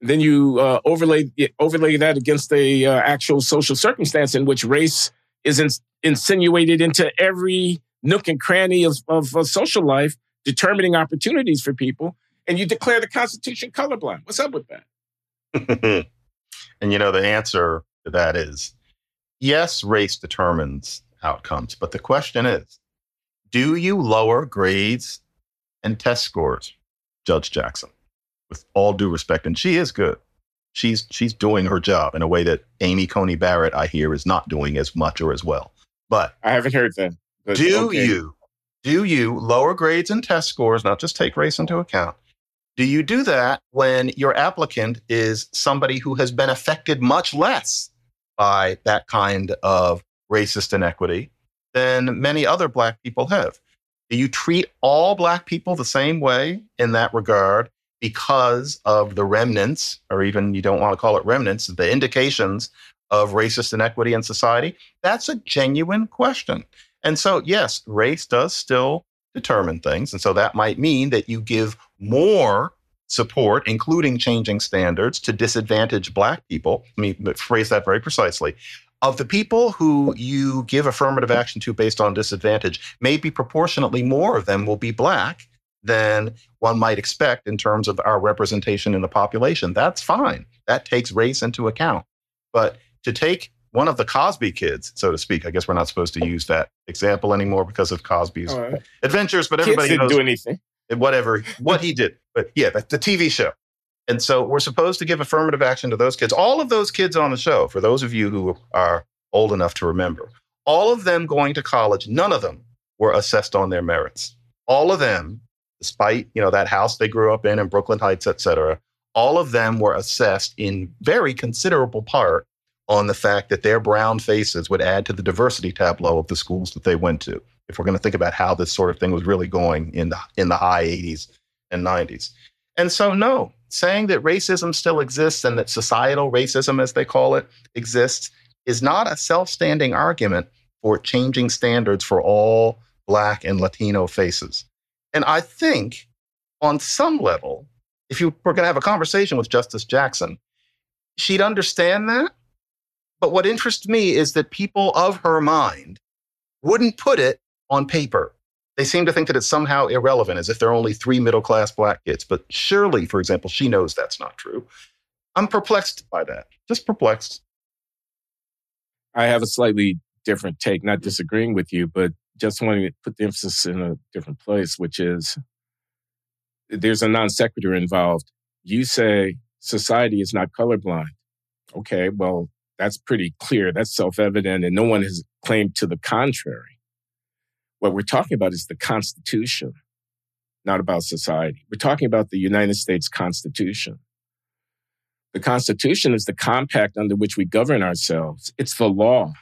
Speaker 2: Then you uh, overlay overlay that against the uh, actual social circumstance in which race is in, insinuated into every nook and cranny of, of, of social life, determining opportunities for people. And you declare the Constitution colorblind. What's up with that?
Speaker 3: And you know, the answer to that is yes, race determines outcomes. But the question is do you lower grades and test scores, Judge Jackson? with all due respect, and she is good. She's she's doing her job in a way that Amy Coney Barrett, I hear, is not doing as much or as well. But
Speaker 2: I haven't heard that.
Speaker 3: Do
Speaker 2: okay.
Speaker 3: you do you lower grades and test scores, not just take race into account? Do you do that when your applicant is somebody who has been affected much less by that kind of racist inequity than many other Black people have? Do you treat all Black people the same way in that regard because of the remnants, or even you don't want to call it remnants, the indications of racist inequity in society? That's a genuine question. And so, yes, race does still determine things. And so that might mean that you give more support, including changing standards, to disadvantaged Black people. Let me phrase that very precisely. Of the people who you give affirmative action to based on disadvantage, maybe proportionately more of them will be Black than one might expect in terms of our representation in the population. That's fine. That takes race into account. But to take one of the Cosby kids, so to speak, I guess we're not supposed to use that example anymore because of Cosby's
Speaker 2: All right.
Speaker 3: adventures, but
Speaker 2: Kids
Speaker 3: everybody
Speaker 2: didn't
Speaker 3: knows
Speaker 2: do anything.
Speaker 3: whatever what he did. But yeah, the, the TV show. And so we're supposed to give affirmative action to those kids. All of those kids on the show, for those of you who are old enough to remember, all of them going to college, none of them were assessed on their merits. All of them, despite you know that house they grew up in in Brooklyn Heights, et cetera, all of them were assessed in very considerable part on the fact that their brown faces would add to the diversity tableau of the schools that they went to. If we're going to think about how this sort of thing was really going in the in the high 80s and 90s. And so no, saying that racism still exists and that societal racism as they call it exists is not a self-standing argument for changing standards for all black and latino faces. And I think on some level if you were going to have a conversation with Justice Jackson, she'd understand that but what interests me is that people of her mind wouldn't put it on paper. They seem to think that it's somehow irrelevant, as if there are only three middle class black kids. But surely, for example, she knows that's not true. I'm perplexed by that, just perplexed.
Speaker 2: I have a slightly different take, not disagreeing with you, but just wanting to put the emphasis in a different place, which is there's a non sequitur involved. You say society is not colorblind. Okay, well, that's pretty clear. That's self evident, and no one has claimed to the contrary. What we're talking about is the Constitution, not about society. We're talking about the United States Constitution. The Constitution is the compact under which we govern ourselves, it's the law.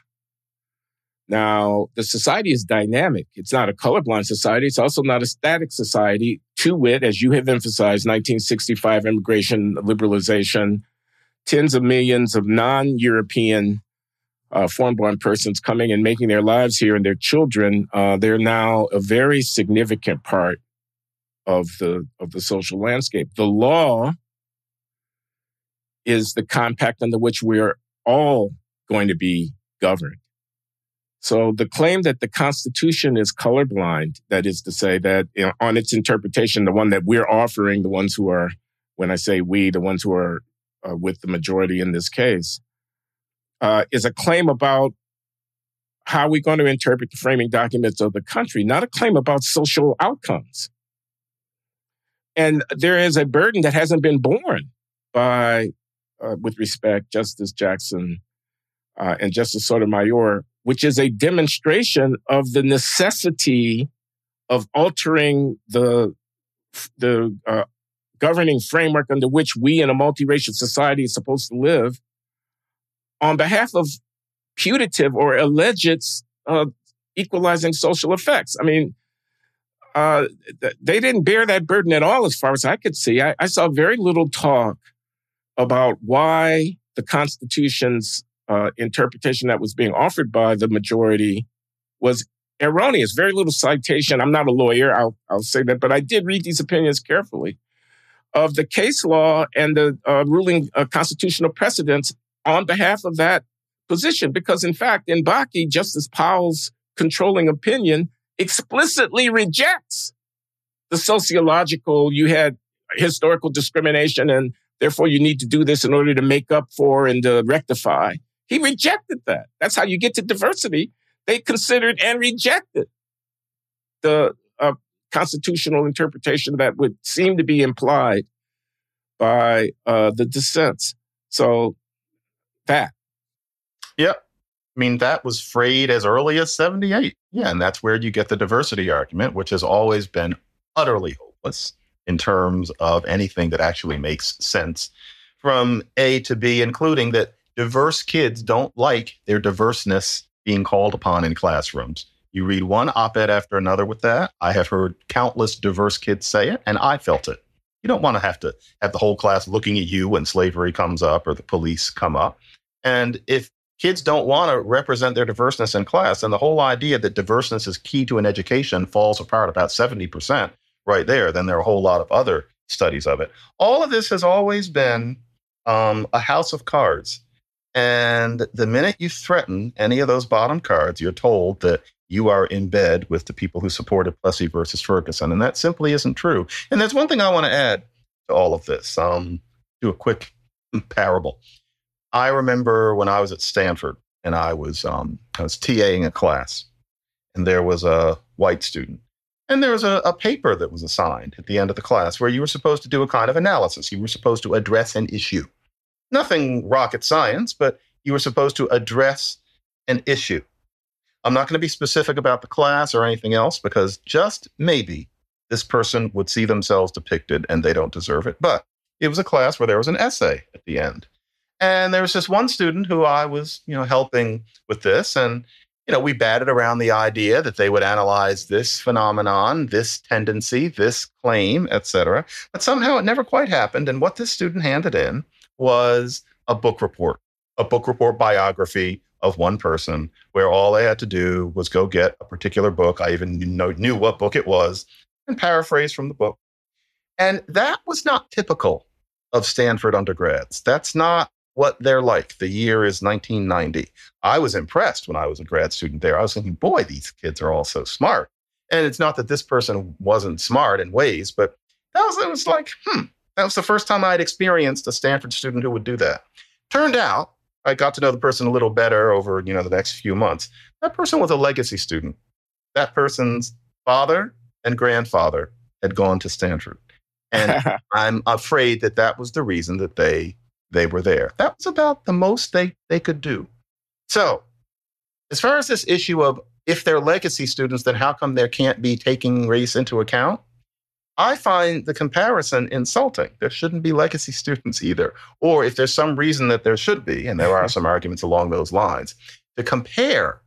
Speaker 2: Now, the society is dynamic. It's not a colorblind society. It's also not a static society. To wit, as you have emphasized, 1965 immigration liberalization, tens of millions of non European uh, foreign born persons coming and making their lives here and their children, uh, they're now a very significant part of the, of the social landscape. The law is the compact under which we're all going to be governed. So the claim that the Constitution is colorblind, that is to say that you know, on its interpretation, the one that we're offering, the ones who are, when I say we, the ones who are uh, with the majority in this case, uh, is a claim about how we're going to interpret the framing documents of the country, not a claim about social outcomes. And there is a burden that hasn't been borne by, uh, with respect, Justice Jackson uh, and Justice Sotomayor, which is a demonstration of the necessity of altering the the uh, governing framework under which we in a multiracial society is supposed to live on behalf of putative or alleged uh, equalizing social effects. I mean, uh, they didn't bear that burden at all, as far as I could see. I, I saw very little talk about why the Constitution's uh, interpretation that was being offered by the majority was erroneous. Very little citation. I'm not a lawyer, I'll, I'll say that, but I did read these opinions carefully of the case law and the uh, ruling uh, constitutional precedents on behalf of that position. Because in fact, in Bakke, Justice Powell's controlling opinion explicitly rejects the sociological, you had historical discrimination and therefore you need to do this in order to make up for and to rectify. He rejected that. That's how you get to diversity. They considered and rejected the uh, constitutional interpretation that would seem to be implied by uh, the dissents. So that.
Speaker 3: Yep. I mean, that was frayed as early as 78. Yeah. And that's where you get the diversity argument, which has always been utterly hopeless in terms of anything that actually makes sense from A to B, including that diverse kids don't like their diverseness being called upon in classrooms. You read one op ed after another with that. I have heard countless diverse kids say it, and I felt it. You don't want to have to have the whole class looking at you when slavery comes up or the police come up. And if kids don't want to represent their diverseness in class, and the whole idea that diverseness is key to an education falls apart about 70% right there, then there are a whole lot of other studies of it. All of this has always been um, a house of cards. And the minute you threaten any of those bottom cards, you're told that you are in bed with the people who supported Plessy versus Ferguson. And that simply isn't true. And there's one thing I want to add to all of this. Um, do a quick parable. I remember when I was at Stanford and I was um, I was TAing a class, and there was a white student. And there was a, a paper that was assigned at the end of the class where you were supposed to do a kind of analysis. You were supposed to address an issue. Nothing rocket science, but you were supposed to address an issue. I'm not going to be specific about the class or anything else because just maybe this person would see themselves depicted and they don't deserve it. But it was a class where there was an essay at the end. And there was this one student who I was, you know, helping with this. And, you know, we batted around the idea that they would analyze this phenomenon, this tendency, this claim, etc. But somehow it never quite happened. And what this student handed in was a book report, a book report biography of one person where all I had to do was go get a particular book. I even knew, knew what book it was and paraphrase from the book. And that was not typical of Stanford undergrads. That's not what they're like. The year is 1990. I was impressed when I was a grad student there. I was thinking, boy, these kids are all so smart. And it's not that this person wasn't smart in ways, but that was, it was like, hmm, that was the first time I'd experienced a Stanford student who would do that. Turned out I got to know the person a little better over, you know, the next few months. That person was a legacy student. That person's father and grandfather had gone to Stanford. And I'm afraid that that was the reason that they they were there. That was about the most they they could do. So, as far as this issue of if they're legacy students, then how come there can't be taking race into account? I find the comparison insulting. There shouldn't be legacy students either. Or if there's some reason that there should be, and there are some arguments along those lines, to compare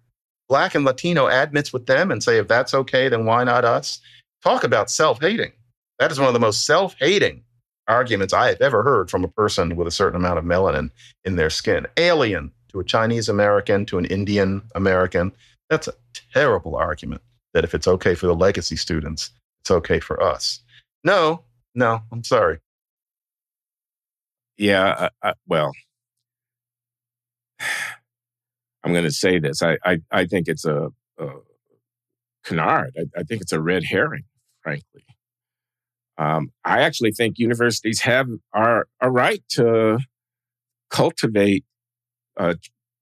Speaker 3: Black and Latino admits with them and say, if that's okay, then why not us? Talk about self hating. That is one of the most self hating arguments I have ever heard from a person with a certain amount of melanin in their skin. Alien to a Chinese American, to an Indian American. That's a terrible argument that if it's okay for the legacy students, it's okay for us. No, no, I'm sorry.
Speaker 2: Yeah, I, I, well, I'm going to say this. I, I, I think it's a, a canard. I, I, think it's a red herring, frankly. Um, I actually think universities have are a right to cultivate uh,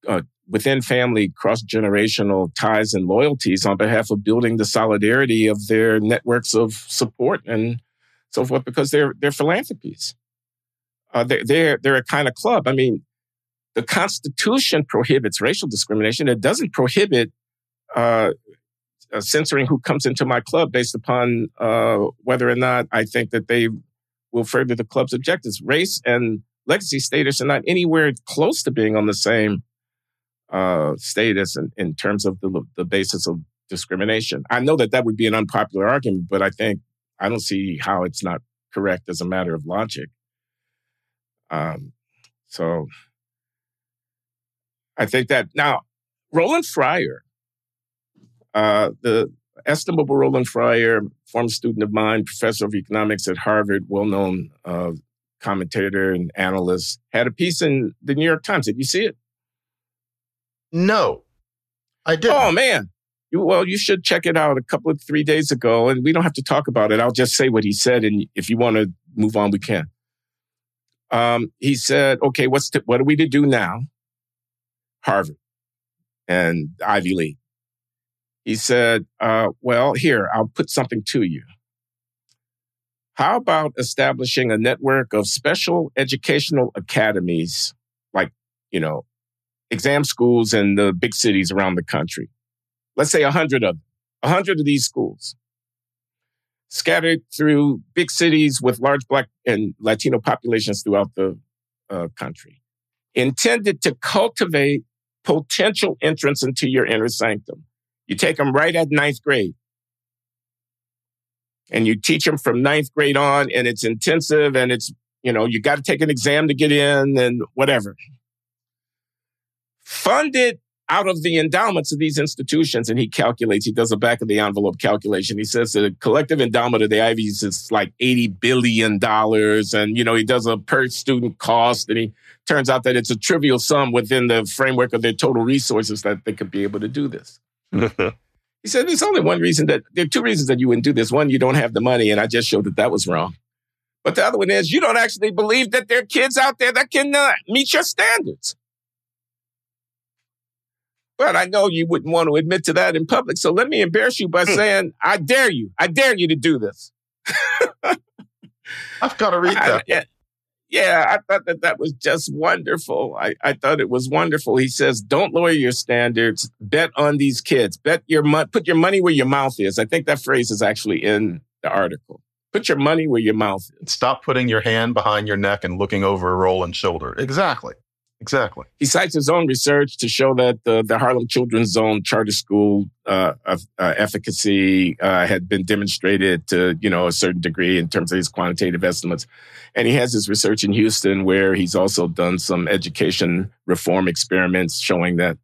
Speaker 2: uh, within family cross generational ties and loyalties on behalf of building the solidarity of their networks of support and so forth because they're they're philanthropies. Uh, they're, they're they're a kind of club. I mean, the Constitution prohibits racial discrimination. It doesn't prohibit uh, censoring who comes into my club based upon uh, whether or not I think that they will further the club's objectives. Race and legacy status are not anywhere close to being on the same uh, status in, in terms of the, the basis of discrimination. I know that that would be an unpopular argument, but I think I don't see how it's not correct as a matter of logic. Um, so I think that now Roland Fryer, uh, the estimable Roland Fryer, former student of mine, professor of economics at Harvard, well-known uh, commentator and analyst, had a piece in the New York Times. Did you see it?
Speaker 3: No, I did.
Speaker 2: Oh man, well, you should check it out a couple of three days ago, and we don't have to talk about it. I'll just say what he said, and if you want to move on, we can. Um, he said, "Okay, what's to, what are we to do now?" Harvard and Ivy League. He said, uh, "Well, here I'll put something to you. How about establishing a network of special educational academies, like, you know, exam schools in the big cities around the country? Let's say a hundred of them, a hundred of these schools scattered through big cities with large black and Latino populations throughout the uh, country, intended to cultivate potential entrance into your inner sanctum. You take them right at ninth grade and you teach them from ninth grade on and it's intensive and it's, you know, you got to take an exam to get in and whatever. Funded out of the endowments of these institutions, and he calculates, he does a back of the envelope calculation. He says the collective endowment of the Ivies is like $80 billion. And, you know, he does a per student cost, and he turns out that it's a trivial sum within the framework of their total resources that they could be able to do this. he said, there's only one reason that there are two reasons that you wouldn't do this. One, you don't have the money, and I just showed that that was wrong. But the other one is you don't actually believe that there are kids out there that can uh, meet your standards. But I know you wouldn't want to admit to that in public. So let me embarrass you by hmm. saying, I dare you. I dare you to do this.
Speaker 3: I've got to read that. I,
Speaker 2: yeah, yeah, I thought that that was just wonderful. I, I thought it was wonderful. He says, don't lower your standards. Bet on these kids. Bet your money, put your money where your mouth is. I think that phrase is actually in the article. Put your money where your mouth is.
Speaker 3: Stop putting your hand behind your neck and looking over a Roland's shoulder. Exactly. Exactly.
Speaker 2: He cites his own research to show that the, the Harlem Children's Zone charter school uh, uh, efficacy uh, had been demonstrated to you know a certain degree in terms of his quantitative estimates, and he has his research in Houston where he's also done some education reform experiments showing that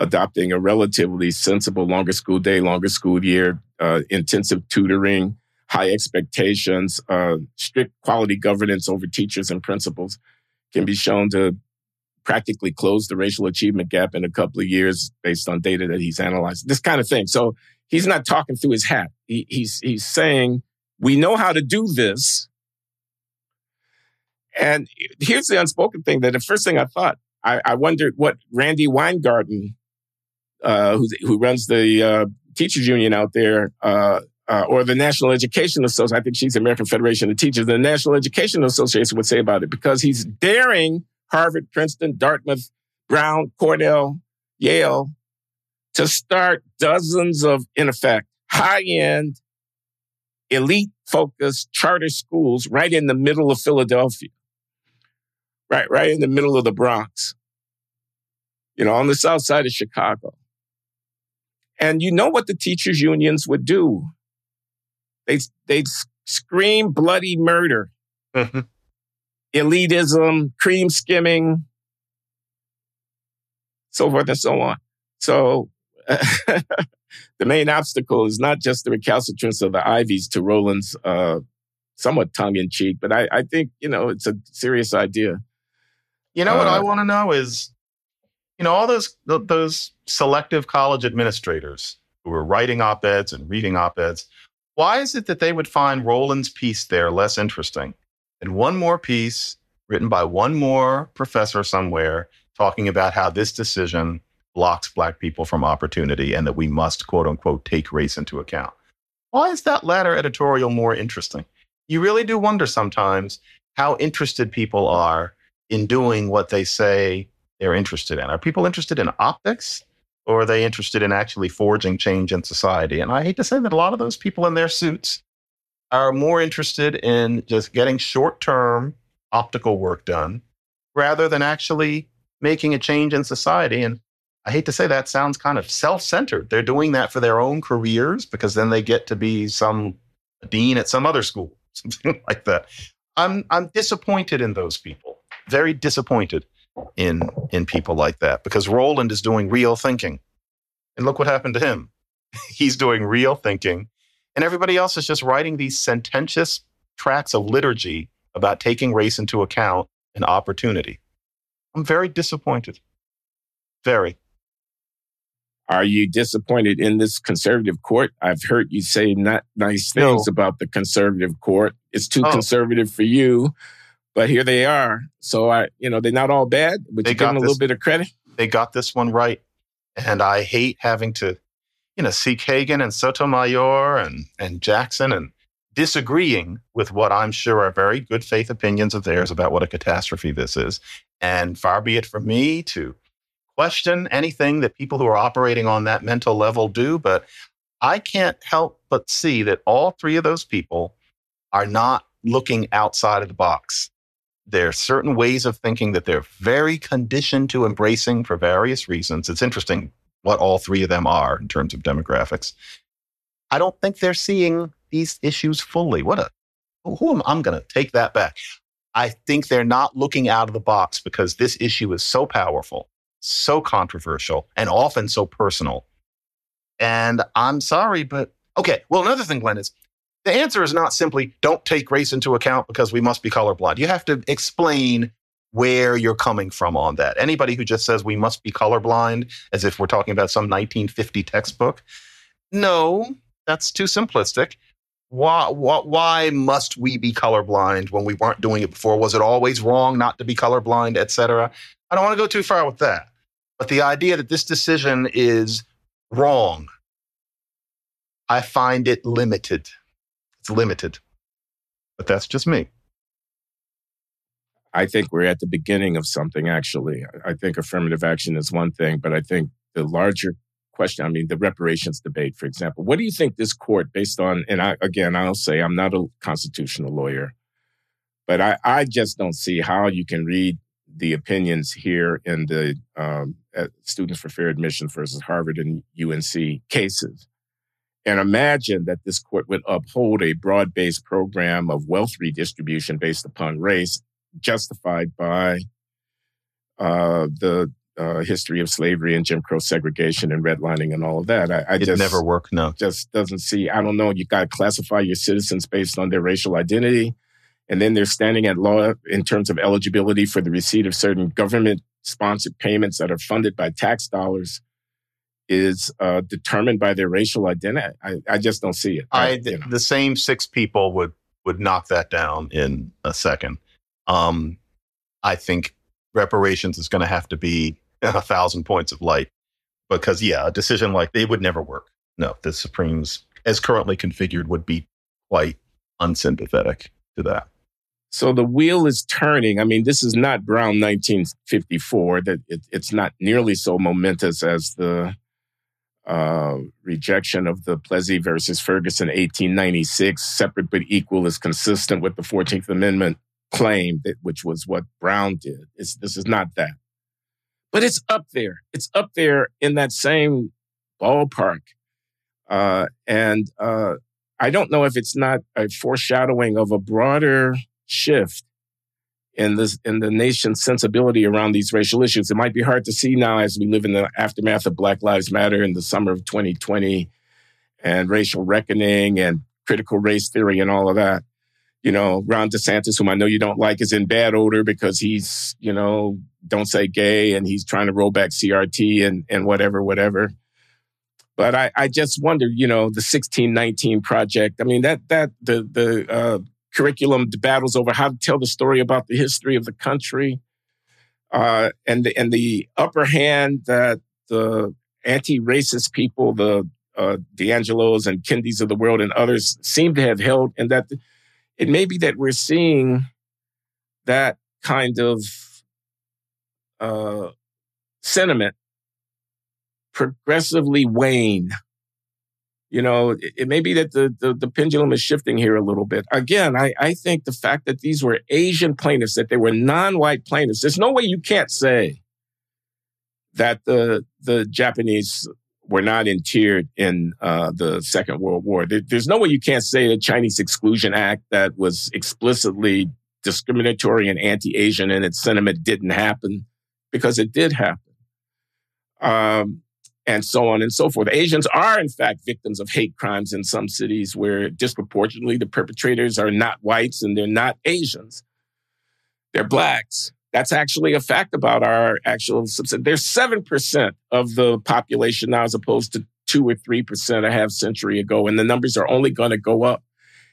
Speaker 2: adopting a relatively sensible longer school day, longer school year, uh, intensive tutoring, high expectations, uh, strict quality governance over teachers and principals can be shown to practically close the racial achievement gap in a couple of years based on data that he's analyzed. This kind of thing. So he's not talking through his hat. He, he's he's saying we know how to do this. And here's the unspoken thing that the first thing I thought, I, I wondered what Randi Weingarten, uh, who, who runs the uh, teachers union out there, uh, uh, or the National Education Association, I think she's the American Federation of Teachers, the National Education Association would say about it because he's daring Harvard, Princeton, Dartmouth, Brown, Cornell, Yale, to start dozens of, in effect, high end, elite focused charter schools right in the middle of Philadelphia. Right, right in the middle of the Bronx. You know, on the south side of Chicago. And you know what the teachers' unions would do? They'd, they'd scream bloody murder. Elitism, cream skimming, so forth and so on. So the main obstacle is not just the recalcitrance of the Ivies to Roland's uh, somewhat tongue in cheek, but I, I, think, you know, it's a serious idea.
Speaker 3: You know uh, what I uh, want to know is, you know, all those those selective college administrators who were writing op-eds and reading op-eds, why is it that they would find Roland's piece there less interesting? And one more piece written by one more professor somewhere talking about how this decision blocks black people from opportunity and that we must quote unquote take race into account. Why is that latter editorial more interesting? You really do wonder sometimes how interested people are in doing what they say they're interested in. Are people interested in optics or are they interested in actually forging change in society? And I hate to say that a lot of those people in their suits are more interested in just getting short term optical work done rather than actually making a change in society. And I hate to say that sounds kind of self centered. They're doing that for their own careers because then they get to be some dean at some other school, something like that. I'm, I'm disappointed in those people, very disappointed in, in people like that because Roland is doing real thinking. And look what happened to him. He's doing real thinking and everybody else is just writing these sententious tracts of liturgy about taking race into account and opportunity. I'm very disappointed. Very.
Speaker 2: Are you disappointed in this conservative court? I've heard you say not nice things no. about the conservative court. It's too oh. conservative for you, but here they are. So I, you know, they're not all bad, but they you give them a this, little bit of credit.
Speaker 3: They got this one right. And I hate having to you know, see Kagan and Sotomayor and, and Jackson and disagreeing with what I'm sure are very good faith opinions of theirs about what a catastrophe this is. And far be it from me to question anything that people who are operating on that mental level do, but I can't help but see that all three of those people are not looking outside of the box. There are certain ways of thinking that they're very conditioned to embracing for various reasons. It's interesting what all three of them are in terms of demographics. I don't think they're seeing these issues fully. What a who am I'm going to take that back. I think they're not looking out of the box because this issue is so powerful, so controversial, and often so personal. And I'm sorry, but okay. Well, another thing, Glenn, is the answer is not simply don't take race into account because we must be colorblind. You have to explain where you're coming from on that. Anybody who just says we must be colorblind as if we're talking about some 1950 textbook, no, that's too simplistic. Why, why, why must we be colorblind when we weren't doing it before? Was it always wrong not to be colorblind, etc.? I don't want to go too far with that. But the idea that this decision is wrong, I find it limited. It's limited. But that's just me.
Speaker 2: I think we're at the beginning of something, actually. I think affirmative action is one thing, but I think the larger question, I mean, the reparations debate, for example, what do you think this court, based on, and I, again, I'll say I'm not a constitutional lawyer, but I, I just don't see how you can read the opinions here in the um, Students for Fair Admissions versus Harvard and UNC cases and imagine that this court would uphold a broad based program of wealth redistribution based upon race justified by uh, the uh, history of slavery and Jim Crow segregation and redlining and all of that. I, I
Speaker 3: it
Speaker 2: just
Speaker 3: never work. No,
Speaker 2: just doesn't see. I don't know. You got to classify your citizens based on their racial identity, and then they're standing at law in terms of eligibility for the receipt of certain government sponsored payments that are funded by tax dollars. Is uh, determined by their racial identity. I, I just don't see it.
Speaker 3: I, you know. the same six people would would knock that down in a second. Um, I think reparations is going to have to be a thousand points of light because, yeah, a decision like they would never work. No, the Supremes, as currently configured, would be quite unsympathetic to that.
Speaker 2: So the wheel is turning. I mean, this is not Brown 1954. That it, it's not nearly so momentous as the uh, rejection of the Plessy versus Ferguson 1896. Separate but equal is consistent with the 14th Amendment claim that which was what Brown did. It's, this is not that. But it's up there. It's up there in that same ballpark. Uh, and uh, I don't know if it's not a foreshadowing of a broader shift in this in the nation's sensibility around these racial issues. It might be hard to see now as we live in the aftermath of Black Lives Matter in the summer of 2020 and racial reckoning and critical race theory and all of that you know, Ron DeSantis, whom I know you don't like, is in bad odor because he's, you know, don't say gay and he's trying to roll back CRT and, and whatever, whatever. But I, I just wonder, you know, the 1619 project. I mean, that, that, the, the, uh, curriculum, battles over how to tell the story about the history of the country, uh, and the, and the upper hand that the anti-racist people, the, uh, DiAngelos and Kendis of the world and others seem to have held, and that it may be that we're seeing that kind of uh, sentiment progressively wane. You know, it, it, may be that the, the, the pendulum is shifting here a little bit. Again, I, I think the fact that these were Asian plaintiffs, that they were non-white plaintiffs, there's no way you can't say that the the Japanese were not interred in uh, the Second World War. There, there's no way you can't say the Chinese Exclusion Act that was explicitly discriminatory and anti-Asian in its sentiment didn't happen because it did happen. Um, and so on and so forth. Asians are, in fact, victims of hate crimes in some cities where disproportionately the perpetrators are not whites and they're not Asians. They're blacks. That's actually a fact about our actual subset. There's 7% of the population now as opposed to 2 or 3% a half century ago, and the numbers are only going to go up.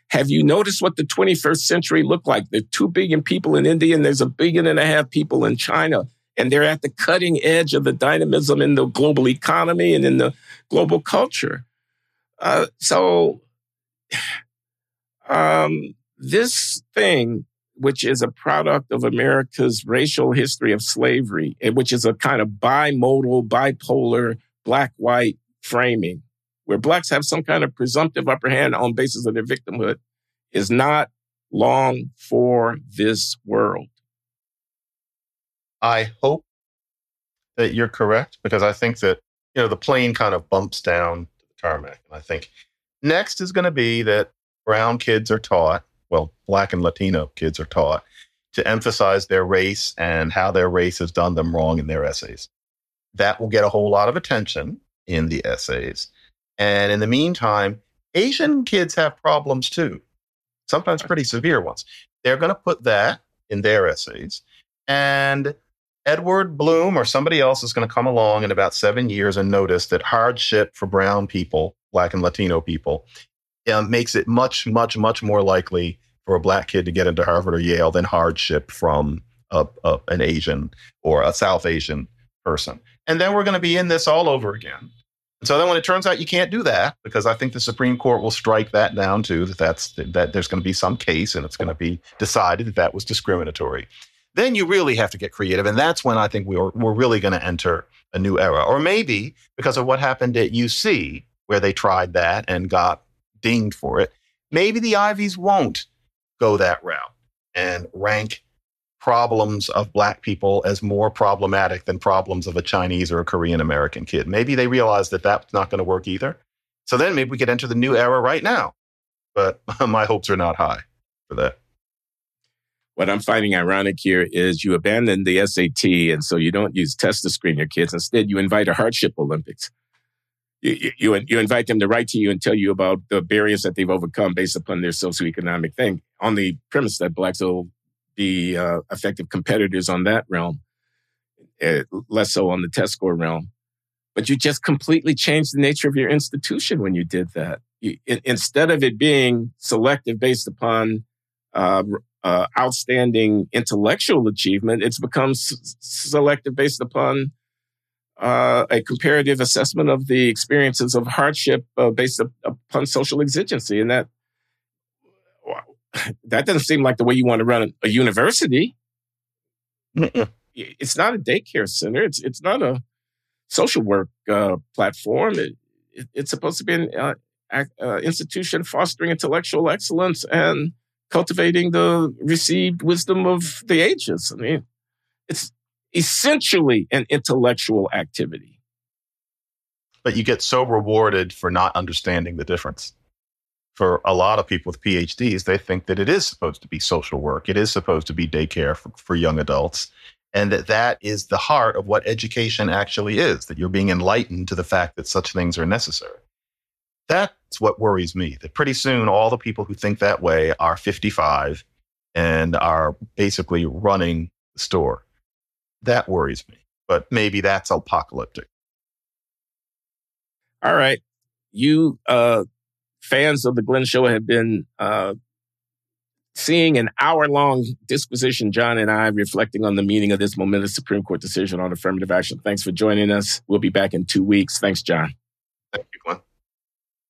Speaker 2: Have you noticed what the 21st century looked like? There are 2 billion people in India and there's a billion and a half people in China. And they're at the cutting edge of the dynamism in the global economy and in the global culture. Uh, so um, this thing, which is a product of America's racial history of slavery, and which is a kind of bimodal, bipolar, black white framing, where blacks have some kind of presumptive upper hand on basis of their victimhood, is not long for this world.
Speaker 3: I hope that you're correct because I think that you know the plane kind of bumps down to the tarmac, and I think next is going to be that brown kids are taught, well, black and Latino kids are taught to emphasize their race and how their race has done them wrong in their essays. That will get a whole lot of attention in the essays. And in the meantime, Asian kids have problems too, sometimes pretty severe ones. They're going to put that in their essays. And Edward Blum or somebody else is going to come along in about seven years and notice that hardship for brown people, black and Latino people, uh, makes it much, much, much more likely for a black kid to get into Harvard or Yale than hardship from a, a, an Asian or a South Asian person. And then we're going to be in this all over again. And so then when it turns out you can't do that, because I think the Supreme Court will strike that down too, that that's that there's going to be some case and it's going to be decided that that was discriminatory. Then you really have to get creative. And that's when I think we're, we're really going to enter a new era. Or maybe because of what happened at UC, where they tried that and got dinged for it, maybe the Ivies won't go that route and rank problems of black people as more problematic than problems of a Chinese or a Korean American kid. Maybe they realize that that's not going to work either. So then maybe we could enter the new era right now. But my hopes are not high for that.
Speaker 2: What I'm finding ironic here is you abandon the SAT, and so you don't use tests to screen your kids. Instead, you invite a hardship Olympics. You, you, you invite them to write to you and tell you about the barriers that they've overcome based upon their socioeconomic thing on the premise that blacks will be uh, effective competitors on that realm, uh, less so on the test score realm. But you just completely changed the nature of your institution when you did that. You, in, instead of it being selective based upon uh, uh outstanding intellectual achievement, it's become s- selective based upon uh, a comparative assessment of the experiences of hardship uh, based upon social exigency, and that that doesn't seem like the way you want to run a university. Mm-mm. It's not a daycare center. It's it's not a social work uh, platform. It, it, it's supposed to be an uh, uh, institution fostering intellectual excellence and cultivating the received wisdom of the ages. I mean, it's essentially an intellectual activity.
Speaker 3: But you get so rewarded for not understanding the difference for a lot of people with PhDs, they think that it is supposed to be social work. It is supposed to be daycare for, for young adults. And that that is the heart of what education actually is, that you're being enlightened to the fact that such things are necessary. That's what worries me, that pretty soon all the people who think that way are 55 and are basically running the store. That worries me, but maybe that's apocalyptic.
Speaker 2: All right. You uh, fans of the Glenn Show have been uh, seeing an hour long disquisition, John and I, reflecting on the meaning of this momentous Supreme Court decision on affirmative action. Thanks for joining us. We'll be back in two weeks. Thanks, John.
Speaker 3: Thank you, Glenn.